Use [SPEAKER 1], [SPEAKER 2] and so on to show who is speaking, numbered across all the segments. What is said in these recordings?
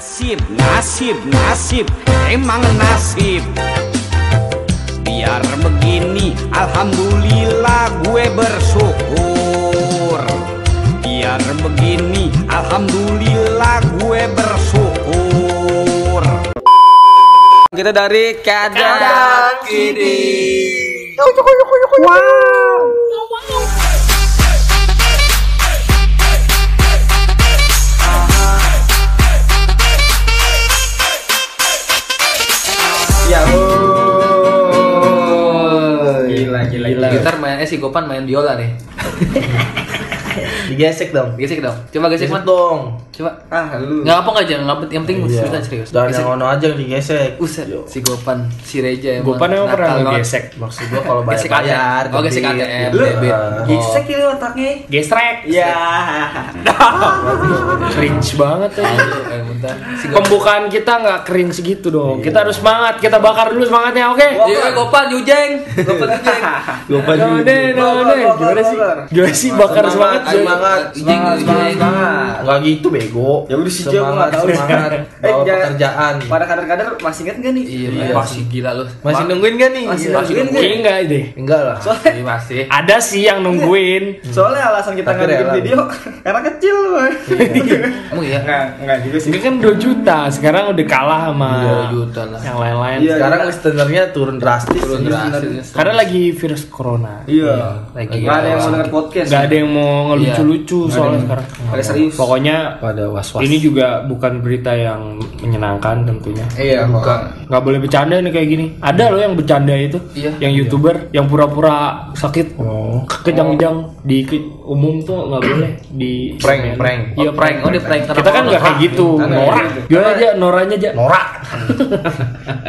[SPEAKER 1] Nasib, nasib, nasib, emang nasib. Biar begini, alhamdulillah gue bersyukur. Biar begini, alhamdulillah gue bersyukur.
[SPEAKER 2] Kita dari Kadang Kini.
[SPEAKER 3] Ya
[SPEAKER 2] Gitar main eh si Gopan main biola nih.
[SPEAKER 3] Digesek dong.
[SPEAKER 2] Gesek dong. Coba gesek
[SPEAKER 3] Gesek
[SPEAKER 2] man.
[SPEAKER 3] dong.
[SPEAKER 2] Coba.
[SPEAKER 3] Ah, lu.
[SPEAKER 2] Nggak apa aja, nggak penting, yang penting
[SPEAKER 3] Iya.
[SPEAKER 2] serius serius.
[SPEAKER 3] Dan
[SPEAKER 2] Gesek.
[SPEAKER 3] yang ono aja yang digesek.
[SPEAKER 2] Uset, si Gopan, si Reja emang.
[SPEAKER 4] Gopan emang pernah ngegesek.
[SPEAKER 3] Maksud gua kalau bayar
[SPEAKER 2] Gesek
[SPEAKER 3] bayar.
[SPEAKER 2] Oh, gesek ATM,
[SPEAKER 3] gitu.
[SPEAKER 2] debit.
[SPEAKER 3] Ah.
[SPEAKER 2] Gesek
[SPEAKER 3] ini otaknya.
[SPEAKER 4] Gestrek.
[SPEAKER 3] Ya.
[SPEAKER 4] Cringe banget
[SPEAKER 2] eh, Gopan.
[SPEAKER 4] Pembukaan kita nggak cringe gitu dong. Kita harus semangat. Kita bakar dulu semangatnya, oke?
[SPEAKER 2] Iya, Gopan, Yujeng. Gopan, Yujeng.
[SPEAKER 4] None, none. Gimana sih? Gimana sih bakar semangat?
[SPEAKER 3] Semangat, semangat,
[SPEAKER 2] Semangat,
[SPEAKER 3] semangat,
[SPEAKER 2] semangat.
[SPEAKER 3] Enggak gitu bego.
[SPEAKER 5] Ya udah sih, gua
[SPEAKER 3] semangat,
[SPEAKER 5] nggak tahu.
[SPEAKER 3] semangat.
[SPEAKER 5] Eh,
[SPEAKER 3] pekerjaan.
[SPEAKER 5] Pada kader-kader masih inget gak nih?
[SPEAKER 2] Iya,
[SPEAKER 3] Iya.
[SPEAKER 2] masih gila lu.
[SPEAKER 3] Masih
[SPEAKER 2] Ma-
[SPEAKER 3] nungguin gak nih?
[SPEAKER 5] Masih
[SPEAKER 3] Iya.
[SPEAKER 5] nungguin
[SPEAKER 4] enggak deh.
[SPEAKER 3] Enggak lah.
[SPEAKER 2] Iya, masih.
[SPEAKER 4] Ada sih yang nungguin.
[SPEAKER 5] Soalnya alasan kita nggak bikin
[SPEAKER 3] rela.
[SPEAKER 5] video karena kecil, boy.
[SPEAKER 2] Emang iya.
[SPEAKER 5] Enggak, enggak juga sih.
[SPEAKER 4] Ini kan 2 juta, sekarang udah kalah sama
[SPEAKER 2] Dua juta lah.
[SPEAKER 4] yang lain-lain.
[SPEAKER 5] Iya.
[SPEAKER 3] Sekarang listenernya turun drastis.
[SPEAKER 2] Turun drastis.
[SPEAKER 4] Karena lagi virus corona.
[SPEAKER 5] Iya.
[SPEAKER 4] Lagi
[SPEAKER 5] ada yang mau denger podcast.
[SPEAKER 4] Nggak ada yang mau ngelucu-lucu soalnya sekarang.
[SPEAKER 5] Pada serius.
[SPEAKER 4] Pokoknya
[SPEAKER 3] Pada was-was.
[SPEAKER 4] ini juga bukan berita yang menyenangkan tentunya.
[SPEAKER 5] Iya,
[SPEAKER 2] Bukan.
[SPEAKER 4] Nggak boleh bercanda nih kayak gini. Ada loh yang bercanda itu,
[SPEAKER 2] Iya.
[SPEAKER 4] yang youtuber yang pura-pura sakit,
[SPEAKER 3] Oh.
[SPEAKER 4] kejang-kejang di ke- umum tuh nggak boleh di
[SPEAKER 3] Prank, prank.
[SPEAKER 4] Iya
[SPEAKER 2] Oh, prank. Oh, dia prank.
[SPEAKER 4] Kita kan nggak kayak gitu. Norak.
[SPEAKER 5] gitu.
[SPEAKER 4] Gimana aja noranya aja.
[SPEAKER 3] Norak.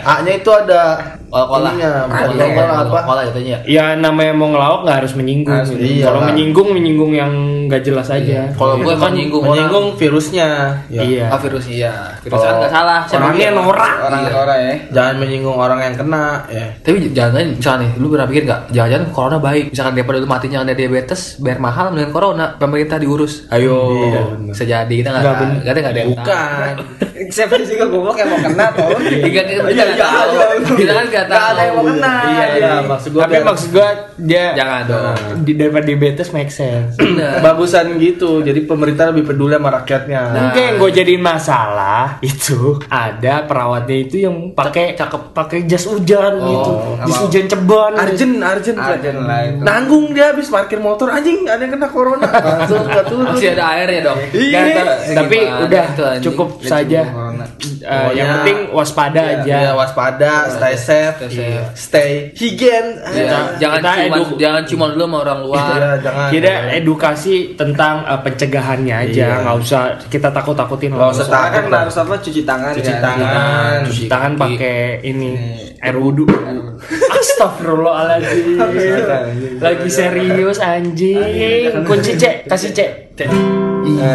[SPEAKER 3] A-nya itu ada
[SPEAKER 2] Kola-kola.
[SPEAKER 3] ininya, bukan
[SPEAKER 2] Iya,
[SPEAKER 3] kola apa?
[SPEAKER 2] Kola jatuhnya.
[SPEAKER 4] Ya namanya mau ngelawak nggak harus menyinggung.
[SPEAKER 3] Iya
[SPEAKER 4] Kalau menyinggung menyinggung yang nggak jelas aja.
[SPEAKER 2] Kalau gue kan nyinggung orang.
[SPEAKER 3] Menyinggung virusnya. Ya.
[SPEAKER 4] Iya.
[SPEAKER 2] Ah, virus iya. Virus kan nggak salah. Siapa
[SPEAKER 4] Orangnya
[SPEAKER 2] dia?
[SPEAKER 4] norak.
[SPEAKER 5] Orang-orang ya.
[SPEAKER 3] Jangan menyinggung orang yang kena ya.
[SPEAKER 2] Tapi jangan misalnya nih, lu pernah pikir nggak? Jangan-jangan corona baik. Misalkan daripada lu matinya ada diabetes, bayar mahal dengan corona, pemerintah diurus. Ayo,
[SPEAKER 3] Iya,
[SPEAKER 2] bisa jadi kita nggak
[SPEAKER 4] Nggak
[SPEAKER 2] tahu. ada nggak ada yang tahu.
[SPEAKER 3] Bukan.
[SPEAKER 5] Siapa sih juga goblok yang mau kena tolong.
[SPEAKER 2] Iya, iya,
[SPEAKER 5] Iya,
[SPEAKER 2] iya,
[SPEAKER 5] iya,
[SPEAKER 2] tahu.
[SPEAKER 5] iya.
[SPEAKER 2] Kita kan nggak
[SPEAKER 5] Nggak ada yang mau
[SPEAKER 2] tahu.
[SPEAKER 5] kena.
[SPEAKER 3] Iya, iya, maksud gua
[SPEAKER 4] Tapi maksud gua dia
[SPEAKER 2] Jangan dong.
[SPEAKER 4] di daripada diabetes make sense.
[SPEAKER 2] Bener.
[SPEAKER 3] bagusan gitu. Jadi pemerintah lebih peduli sama rakyatnya.
[SPEAKER 4] Mungkin yang gue jadiin masalah itu ada perawatnya itu yang pakai cakep pakai jas hujan gitu, jas hujan ceban.
[SPEAKER 3] Arjen, Arjen,
[SPEAKER 5] Arjen lah itu.
[SPEAKER 3] Nanggung dia habis parkir motor anjing ada yang kena corona. Langsung nggak turun.
[SPEAKER 2] Masih ada airnya dong.
[SPEAKER 3] Iya.
[SPEAKER 2] Tahu.
[SPEAKER 4] Tapi
[SPEAKER 2] Gimana
[SPEAKER 4] udah cukup saja.
[SPEAKER 5] Corona.
[SPEAKER 4] Eh, yang penting waspada aja.
[SPEAKER 3] Iya, waspada, stay safe,
[SPEAKER 2] Stay safe.
[SPEAKER 3] stay higien.
[SPEAKER 2] Iya, jangan
[SPEAKER 4] kita
[SPEAKER 2] cuma
[SPEAKER 4] edu-
[SPEAKER 2] jangan cuma dulu sama orang luar.
[SPEAKER 3] Iya, jangan.
[SPEAKER 4] Kita edukasi tentang eh, pencegahannya aja,
[SPEAKER 3] Iya.
[SPEAKER 4] nggak usah kita takut-takutin.
[SPEAKER 3] Nggak usah
[SPEAKER 5] kan harus apa cuci tangan
[SPEAKER 3] Cuci
[SPEAKER 5] kan.
[SPEAKER 3] tangan.
[SPEAKER 4] Cuci tangan pakai ini air wudhu. Astagfirullahaladzim. Lagi serius anjing. Kunci cek, kasih cek. Cek.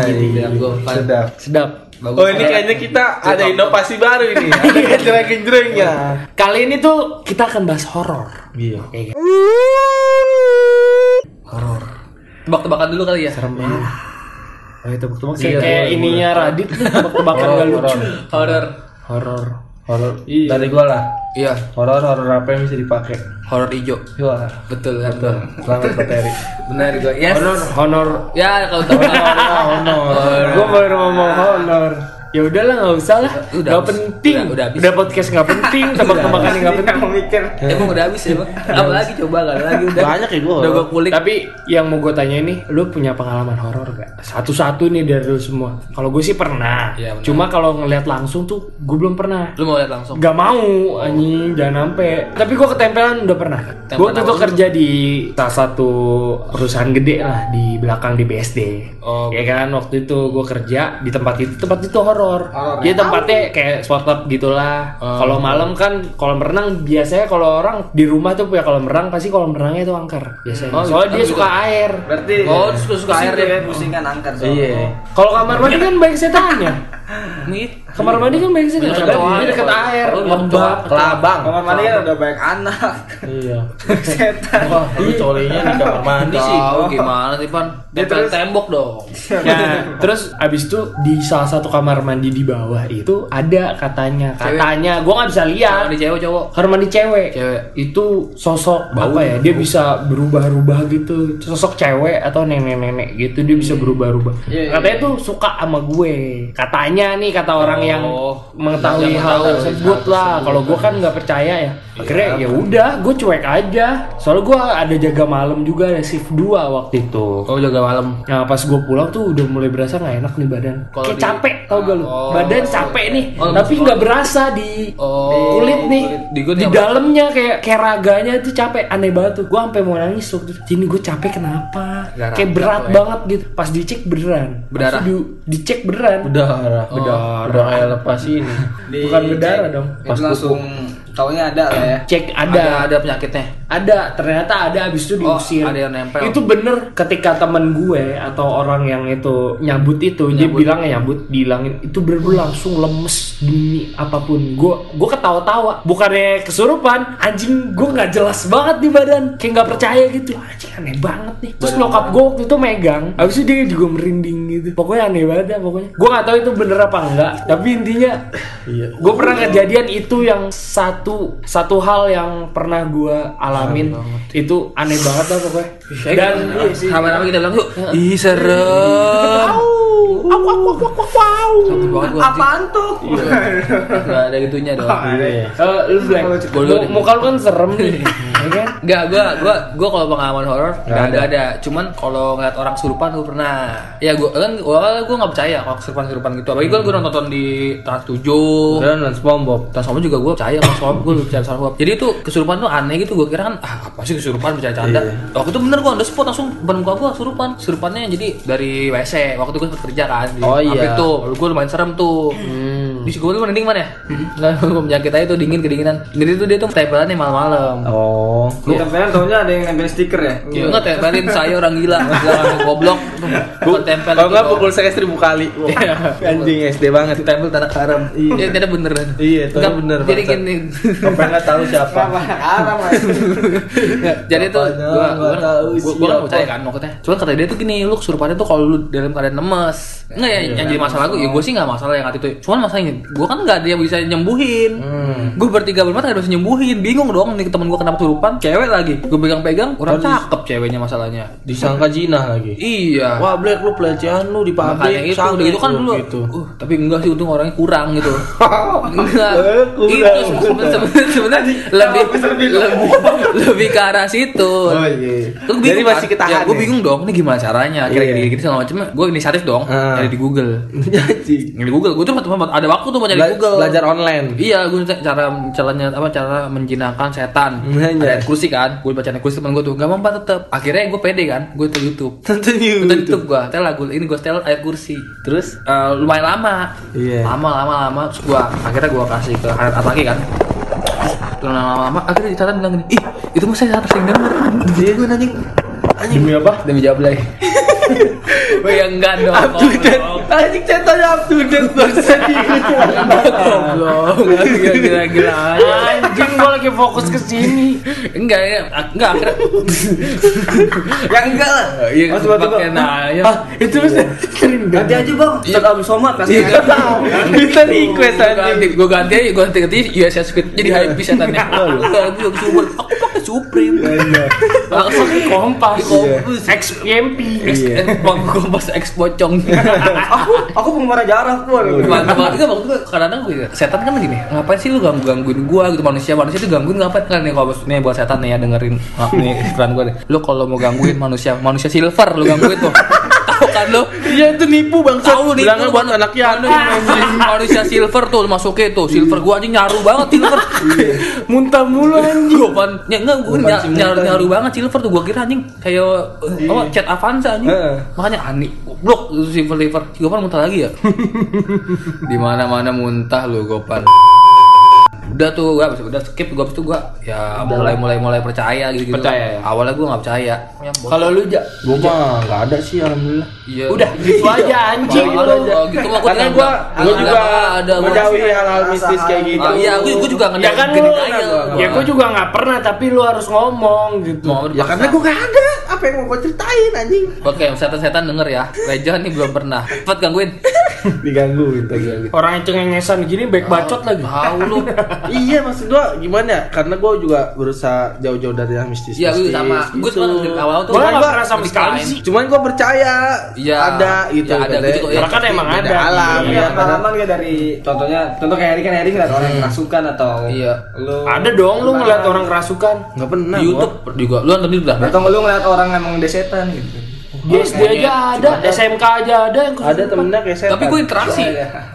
[SPEAKER 2] Bilang gua, Pan.
[SPEAKER 3] Sedap.
[SPEAKER 4] Sedap.
[SPEAKER 2] Bagus.
[SPEAKER 3] Oh ini kayaknya kita ada inovasi baru ini. Ada genjreng-genjrengnya.
[SPEAKER 4] Kali ini tuh kita akan bahas horor.
[SPEAKER 3] Iya.
[SPEAKER 4] Horor.
[SPEAKER 2] Tebak-tebakan dulu kali ya.
[SPEAKER 4] Serem banget. Oh, itu tebak
[SPEAKER 3] Iya,
[SPEAKER 4] kayak
[SPEAKER 3] boleh,
[SPEAKER 4] ininya Radit tebak-tebakan gak lucu.
[SPEAKER 2] Horor.
[SPEAKER 4] Horor.
[SPEAKER 3] Horor.
[SPEAKER 4] Iya.
[SPEAKER 3] Dari gua lah.
[SPEAKER 2] Iya,
[SPEAKER 3] Horor horor apa yang bisa dipakai?
[SPEAKER 2] horor hijau.
[SPEAKER 3] Wah.
[SPEAKER 2] Betul?
[SPEAKER 3] Betul. Selamat materi.
[SPEAKER 2] Benar gua. Yes.
[SPEAKER 4] Honor, honor.
[SPEAKER 2] Ya, kalau tahu
[SPEAKER 3] Honor.
[SPEAKER 4] Gue baru ngomong honor. Ya udahlah nggak usah lah.
[SPEAKER 2] Udah
[SPEAKER 4] Gak
[SPEAKER 2] habis.
[SPEAKER 4] penting.
[SPEAKER 2] Udah- udah habis.
[SPEAKER 4] podcast nggak penting. Tebak-tebakan nggak penting.
[SPEAKER 5] mikir.
[SPEAKER 2] Emang udah habis ya, Bang? Apa lagi coba enggak lagi udah.
[SPEAKER 3] Banyak ya gua.
[SPEAKER 2] Udah gua kulik.
[SPEAKER 4] Tapi yang mau gue tanya ini, lu punya pengalaman horor gak? Satu-satu nih dari lu semua. Kalau gue sih pernah.
[SPEAKER 2] Benar.
[SPEAKER 4] Cuma kalau ngeliat langsung tuh gue belum pernah.
[SPEAKER 2] Lu mau lihat langsung?
[SPEAKER 4] Gak mau anjing jangan sampai. Tapi gue ketempelan udah pernah. Gue tuh
[SPEAKER 2] apa
[SPEAKER 4] tuh kerja di salah satu perusahaan gede lah di belakang di BSD.
[SPEAKER 2] Oh.
[SPEAKER 4] Ya kan waktu itu gue kerja di tempat itu tempat itu horor.
[SPEAKER 5] Horor,
[SPEAKER 4] Dia tempatnya kayak spot club gitulah.
[SPEAKER 2] Oh.
[SPEAKER 4] Kalau malam kan kolam renang biasanya kalau orang di rumah tuh punya kolam renang pasti kolam renangnya itu angker biasanya.
[SPEAKER 2] Oh,
[SPEAKER 4] Soalnya
[SPEAKER 2] gitu.
[SPEAKER 4] dia
[SPEAKER 2] Oh,
[SPEAKER 4] suka air.
[SPEAKER 5] Berarti
[SPEAKER 2] Oh, suka suka air
[SPEAKER 5] pusing
[SPEAKER 2] dia.
[SPEAKER 5] dia pusing kan angker soalnya.
[SPEAKER 3] Iya.
[SPEAKER 4] Kalau kamar mandi kan banyak setannya.
[SPEAKER 2] Nih,
[SPEAKER 4] Kamar mandi kan biasanya
[SPEAKER 2] Iya,
[SPEAKER 4] dekat ini dekat air,
[SPEAKER 2] Oh,
[SPEAKER 4] lembab.
[SPEAKER 3] Kelabang.
[SPEAKER 5] Kamar mandi kan udah banyak anak.
[SPEAKER 3] Iya.
[SPEAKER 5] Setan.
[SPEAKER 3] Wah, lu colinya di kamar mandi sih.
[SPEAKER 2] tahu gimana sih pan? Tempel tembok dong.
[SPEAKER 4] Nah, terus abis itu di salah satu kamar mandi di bawah itu ada katanya,
[SPEAKER 2] Cewek.
[SPEAKER 4] katanya, gua nggak bisa lihat.
[SPEAKER 2] Di cewek cowok.
[SPEAKER 4] Kamar mandi cewek.
[SPEAKER 2] Cewek.
[SPEAKER 4] Itu sosok apa ya? Dia bisa berubah-ubah gitu. Sosok cewek atau nenek-nenek gitu dia bisa berubah-ubah.
[SPEAKER 5] Iya, iya,
[SPEAKER 4] Katanya tuh suka sama gue. Katanya nih kata orang yang
[SPEAKER 2] Oh.
[SPEAKER 4] mengetahui
[SPEAKER 2] Yang
[SPEAKER 4] hal tersebut lah. Kalau gue kan nggak percaya ya. Akhirnya ya udah, gue cuek aja. Soalnya gue ada jaga malam juga ada shift 2 waktu itu.
[SPEAKER 2] Oh jaga malam.
[SPEAKER 4] Nah pas gue pulang tuh udah mulai berasa nggak enak nih badan.
[SPEAKER 2] Kalau
[SPEAKER 4] Kayak
[SPEAKER 2] di-
[SPEAKER 4] capek tau gak lu?
[SPEAKER 2] Oh.
[SPEAKER 4] Badan capek nih,
[SPEAKER 2] Oh,
[SPEAKER 4] tapi
[SPEAKER 2] oh.
[SPEAKER 4] nggak berasa di
[SPEAKER 2] Oh.
[SPEAKER 4] kulit nih.
[SPEAKER 2] Di
[SPEAKER 4] Di,
[SPEAKER 2] nggak
[SPEAKER 4] dalamnya kayak kayak raganya tuh capek, aneh banget tuh. Gue sampai mau nangis waktu itu. Ini gue capek kenapa?
[SPEAKER 2] Nggak
[SPEAKER 4] kayak berat
[SPEAKER 2] ya.
[SPEAKER 4] banget gitu. Pas dicek beneran.
[SPEAKER 2] Berdarah?
[SPEAKER 4] Pas di- dicek beneran.
[SPEAKER 3] Berdarah.
[SPEAKER 4] Berdarah.
[SPEAKER 3] Udah kayak lepas ini.
[SPEAKER 5] Di-
[SPEAKER 4] Bukan berdarah dong.
[SPEAKER 5] Itu langsung taunya ada lah ya.
[SPEAKER 4] Cek
[SPEAKER 2] Ada
[SPEAKER 4] ada.
[SPEAKER 2] ada penyakitnya.
[SPEAKER 4] Ada, ternyata ada abis itu
[SPEAKER 2] Oh,
[SPEAKER 4] diusir.
[SPEAKER 2] ada yang nempel.
[SPEAKER 4] Itu bener ketika temen gue atau orang yang itu nyabut itu dia
[SPEAKER 2] Nyabut.
[SPEAKER 4] bilang nyabut, bilangin itu bener langsung lemes demi apa pun. Gue gue ketawa-tawa, bukannya kesurupan, anjing gue nggak jelas banget di badan, kayak nggak percaya gitu. Anjing aneh banget nih. Terus nyokap gue waktu itu megang, abis itu dia juga merinding gitu. Pokoknya aneh banget dah pokoknya. Gue nggak tahu itu bener apa enggak, tapi intinya
[SPEAKER 3] Iya.
[SPEAKER 4] gue pernah kejadian itu yang satu satu hal yang pernah gue alamin itu aneh banget lah pokoknya dan iya sih
[SPEAKER 2] Sama-sama kita bilang yuk. Ih serem.
[SPEAKER 4] aku aku aku aku wow.
[SPEAKER 5] Apaan tuh?
[SPEAKER 2] Gak ada gitunya dong.
[SPEAKER 3] Iya.
[SPEAKER 4] Eh, lu Black. Mu- muka lu kan serem nih kan
[SPEAKER 2] Enggak, gua gua gua kalau pengalaman horor
[SPEAKER 3] Nggak
[SPEAKER 2] enggak ada.
[SPEAKER 3] ada.
[SPEAKER 2] Cuman kalau ngeliat orang kesurupan gua pernah. Ya gua kan gua gua enggak percaya kalau kesurupan-kesurupan gitu. Apalagi gua gua nonton di Trans 7.
[SPEAKER 3] Dan dan SpongeBob.
[SPEAKER 2] Transformer juga gue percaya sama SpongeBob, gue percaya sama SpongeBob. Jadi itu kesurupan tuh aneh gitu, gue kira kan ah apa sih kesurupan bercanda-canda. Waktu itu bener gue on the spot langsung depan muka gue kesurupan. Kesurupannya jadi dari WC, waktu itu sempat kerja kan.
[SPEAKER 3] Oh, iya.
[SPEAKER 2] tuh, gue lumayan serem tuh. Di gue tuh mending mana ya? Nah, penyakit aja tuh dingin kedinginan. Jadi tuh dia tuh tempelan nih malam-malam.
[SPEAKER 3] Oh.
[SPEAKER 5] Di tempelan taunya ada yang nempel stiker ya.
[SPEAKER 2] Ya enggak tempelin saya orang gila, orang goblok. Bukan tempel.
[SPEAKER 3] Kalau nggak pukul saya seribu kali.
[SPEAKER 2] Iya.
[SPEAKER 3] Anjing SD banget.
[SPEAKER 2] tempel tanah haram. Iya, tidak beneran.
[SPEAKER 3] Iya, itu
[SPEAKER 2] Enggak,
[SPEAKER 3] bener,
[SPEAKER 2] Jadi gini.
[SPEAKER 3] Sampai nggak tahu siapa.
[SPEAKER 5] Apa? Aram lah.
[SPEAKER 2] Nggak, jadi tuh
[SPEAKER 3] Bapaknya
[SPEAKER 2] gua
[SPEAKER 3] nggak
[SPEAKER 2] gua
[SPEAKER 3] tahu
[SPEAKER 2] gua, gua kan
[SPEAKER 3] siapa.
[SPEAKER 2] percaya kan maksudnya. Cuman kata dia tuh gini, lu kesurupannya tuh kalau lu dalam keadaan lemes. Enggak ya, yang jadi masalah gue, ya gue sih nggak masalah yang itu. Cuman masalahnya, gue kan nggak ada yang bisa nyembuhin. Gue bertiga berempat nggak bisa nyembuhin, bingung dong nih temen gue kenapa kesurupan, cewek lagi. Gue pegang-pegang, orang cakep ceweknya masalahnya.
[SPEAKER 3] Disangka jinah lagi.
[SPEAKER 2] Iya.
[SPEAKER 3] Wah, Black lu pelecehan lu di pabrik.
[SPEAKER 2] itu,
[SPEAKER 3] sange
[SPEAKER 2] udah gitu kan
[SPEAKER 3] lu,
[SPEAKER 2] dulu.
[SPEAKER 3] gitu.
[SPEAKER 2] Uh, tapi enggak sih untung orangnya kurang gitu. enggak.
[SPEAKER 3] kurang.
[SPEAKER 2] Itu sebenarnya lebih lebih lebih ke arah situ.
[SPEAKER 3] Oh iya.
[SPEAKER 2] Lu
[SPEAKER 3] Jadi masih kita
[SPEAKER 2] ya, gue bingung dong, ini gimana caranya? Kira
[SPEAKER 3] Iya.
[SPEAKER 2] gini segala macam. Gue inisiatif dong,
[SPEAKER 3] Ah.
[SPEAKER 2] nyari di Google. Nyari di Google, gue tuh ada waktu tuh buat nyari
[SPEAKER 3] Bela-
[SPEAKER 2] Google.
[SPEAKER 3] belajar online.
[SPEAKER 2] Iya, gue cara caranya apa cara menjinakkan setan.
[SPEAKER 3] Iya.
[SPEAKER 2] Ada kursi kan, gue baca kursi temen gue tuh, gak mampu tetep. Akhirnya gue pede kan, gue tuh YouTube.
[SPEAKER 3] Nonton YouTube.
[SPEAKER 2] YouTube gue, tel lagu ini gue setel ayat kursi.
[SPEAKER 3] Terus
[SPEAKER 2] Eh, lumayan lama.
[SPEAKER 3] Iya.
[SPEAKER 2] Lama lama lama terus gua akhirnya gua kasih ke anak lagi kan. Terus lama lama akhirnya di bilang gini, "Ih, itu mah saya harus yang denger." Dia gue anjing.
[SPEAKER 4] demi apa
[SPEAKER 2] Demi jablay. Oh ya enggak dong.
[SPEAKER 3] Anjing ceritanya to date bangsat.
[SPEAKER 2] Goblok. Gila gila gila.
[SPEAKER 4] anjing gua lagi fokus ke sini
[SPEAKER 2] Enggak ya, enggak akhirnya.
[SPEAKER 5] Ya enggak lah.
[SPEAKER 2] Iya,
[SPEAKER 5] Mas, itu,
[SPEAKER 2] pakai nanya.
[SPEAKER 4] ah itu bisa sering
[SPEAKER 5] Ganti aja bang. Ustaz Abdul Somad kasih.
[SPEAKER 2] Iya.
[SPEAKER 3] Kita request
[SPEAKER 2] Gua ganti, gue ganti aja, gue ganti ganti USS Squid jadi hype setannya. Enggak, gue super. Aku pakai Supreme. Langsung
[SPEAKER 4] kompas
[SPEAKER 2] Iya.
[SPEAKER 4] XPMP
[SPEAKER 2] kompas X pocong.
[SPEAKER 5] Aku aku penggemar jarak pun.
[SPEAKER 2] Kemarin enggak waktu kadang-kadang gue setan kan gini, ngapain sih lu ganggu gangguin gua gitu manusia manusia itu gangguin ngapain kan nih kalau nih buat setan nih ya dengerin nih iklan gua nih. Lu kalau mau gangguin manusia manusia silver lu gangguin tuh. Tahu kan lu?
[SPEAKER 3] Iya itu nipu bangsat.
[SPEAKER 2] Tahu nih
[SPEAKER 3] Bilangnya buat anak yatim.
[SPEAKER 2] manusia silver tuh lu masukin tuh. Silver gua anjing nyaru banget silver.
[SPEAKER 4] Muntah mulu anjing.
[SPEAKER 2] Gua pan ya enggak gua ny- nyaru, nyaru banget silver tuh. Gua kira anjing kayak eh, apa chat Avanza anjing. Makanya aneh blok silver silver. Gua pan muntah lagi ya? Di mana mana muntah lu gua pan udah tuh gue abis udah skip gue abis itu gue ya mulai mulai mulai percaya gitu gitu
[SPEAKER 3] Percaya ya?
[SPEAKER 2] awalnya gue nggak percaya ya, bos.
[SPEAKER 4] Kalau lu ja,
[SPEAKER 3] Gua mah nggak ada sih alhamdulillah.
[SPEAKER 2] iya
[SPEAKER 4] udah gitu aja anjing
[SPEAKER 2] Kalau
[SPEAKER 4] lu.
[SPEAKER 2] kalau gitu mah
[SPEAKER 3] Karena gua
[SPEAKER 2] nggak-
[SPEAKER 3] gua
[SPEAKER 2] nggak-
[SPEAKER 3] juga
[SPEAKER 2] nggak ada gua.
[SPEAKER 3] menjauhi hal-hal mistis kayak gitu.
[SPEAKER 2] Iya gue gue juga
[SPEAKER 4] Ya kan lu, ya gue juga nggak pernah tapi lu harus ngomong gitu.
[SPEAKER 3] Ya karena gua nggak ada. Apa yang mau gua ceritain anjing?
[SPEAKER 2] Oke, setan-setan denger ya. Reja nih belum pernah. Cepet gangguin.
[SPEAKER 3] Digangguin tadi.
[SPEAKER 4] Orang yang cengengesan gini baik bacot lagi.
[SPEAKER 2] Tahu lu.
[SPEAKER 3] iya maksud gua gimana ya? Karena gua juga berusaha jauh-jauh dari yang mistis.
[SPEAKER 2] Iya, gue sama. Gue
[SPEAKER 3] gitu.
[SPEAKER 2] cuma di awal tuh
[SPEAKER 4] Gua nggak
[SPEAKER 3] gua
[SPEAKER 4] pernah sama sekali sih.
[SPEAKER 3] Cuman gua percaya
[SPEAKER 2] Iya.
[SPEAKER 3] ada gitu.
[SPEAKER 2] Ya, ada, gitu, ya.
[SPEAKER 4] Kan emang ada.
[SPEAKER 3] alam
[SPEAKER 5] Iya,
[SPEAKER 3] ya.
[SPEAKER 5] pengalaman gak dari contohnya contoh kayak Eri kan Eri ngeliat orang yang kerasukan atau
[SPEAKER 2] Iya.
[SPEAKER 5] lu
[SPEAKER 4] Ada dong lu ngeliat orang kerasukan.
[SPEAKER 3] Nggak pernah.
[SPEAKER 2] Di YouTube juga. Lu nonton juga.
[SPEAKER 5] atau lu ngeliat orang emang desetan gitu.
[SPEAKER 4] Di SD aja ada, SMK aja ada yang
[SPEAKER 3] Ada temennya kayak saya.
[SPEAKER 2] Tapi gue interaksi.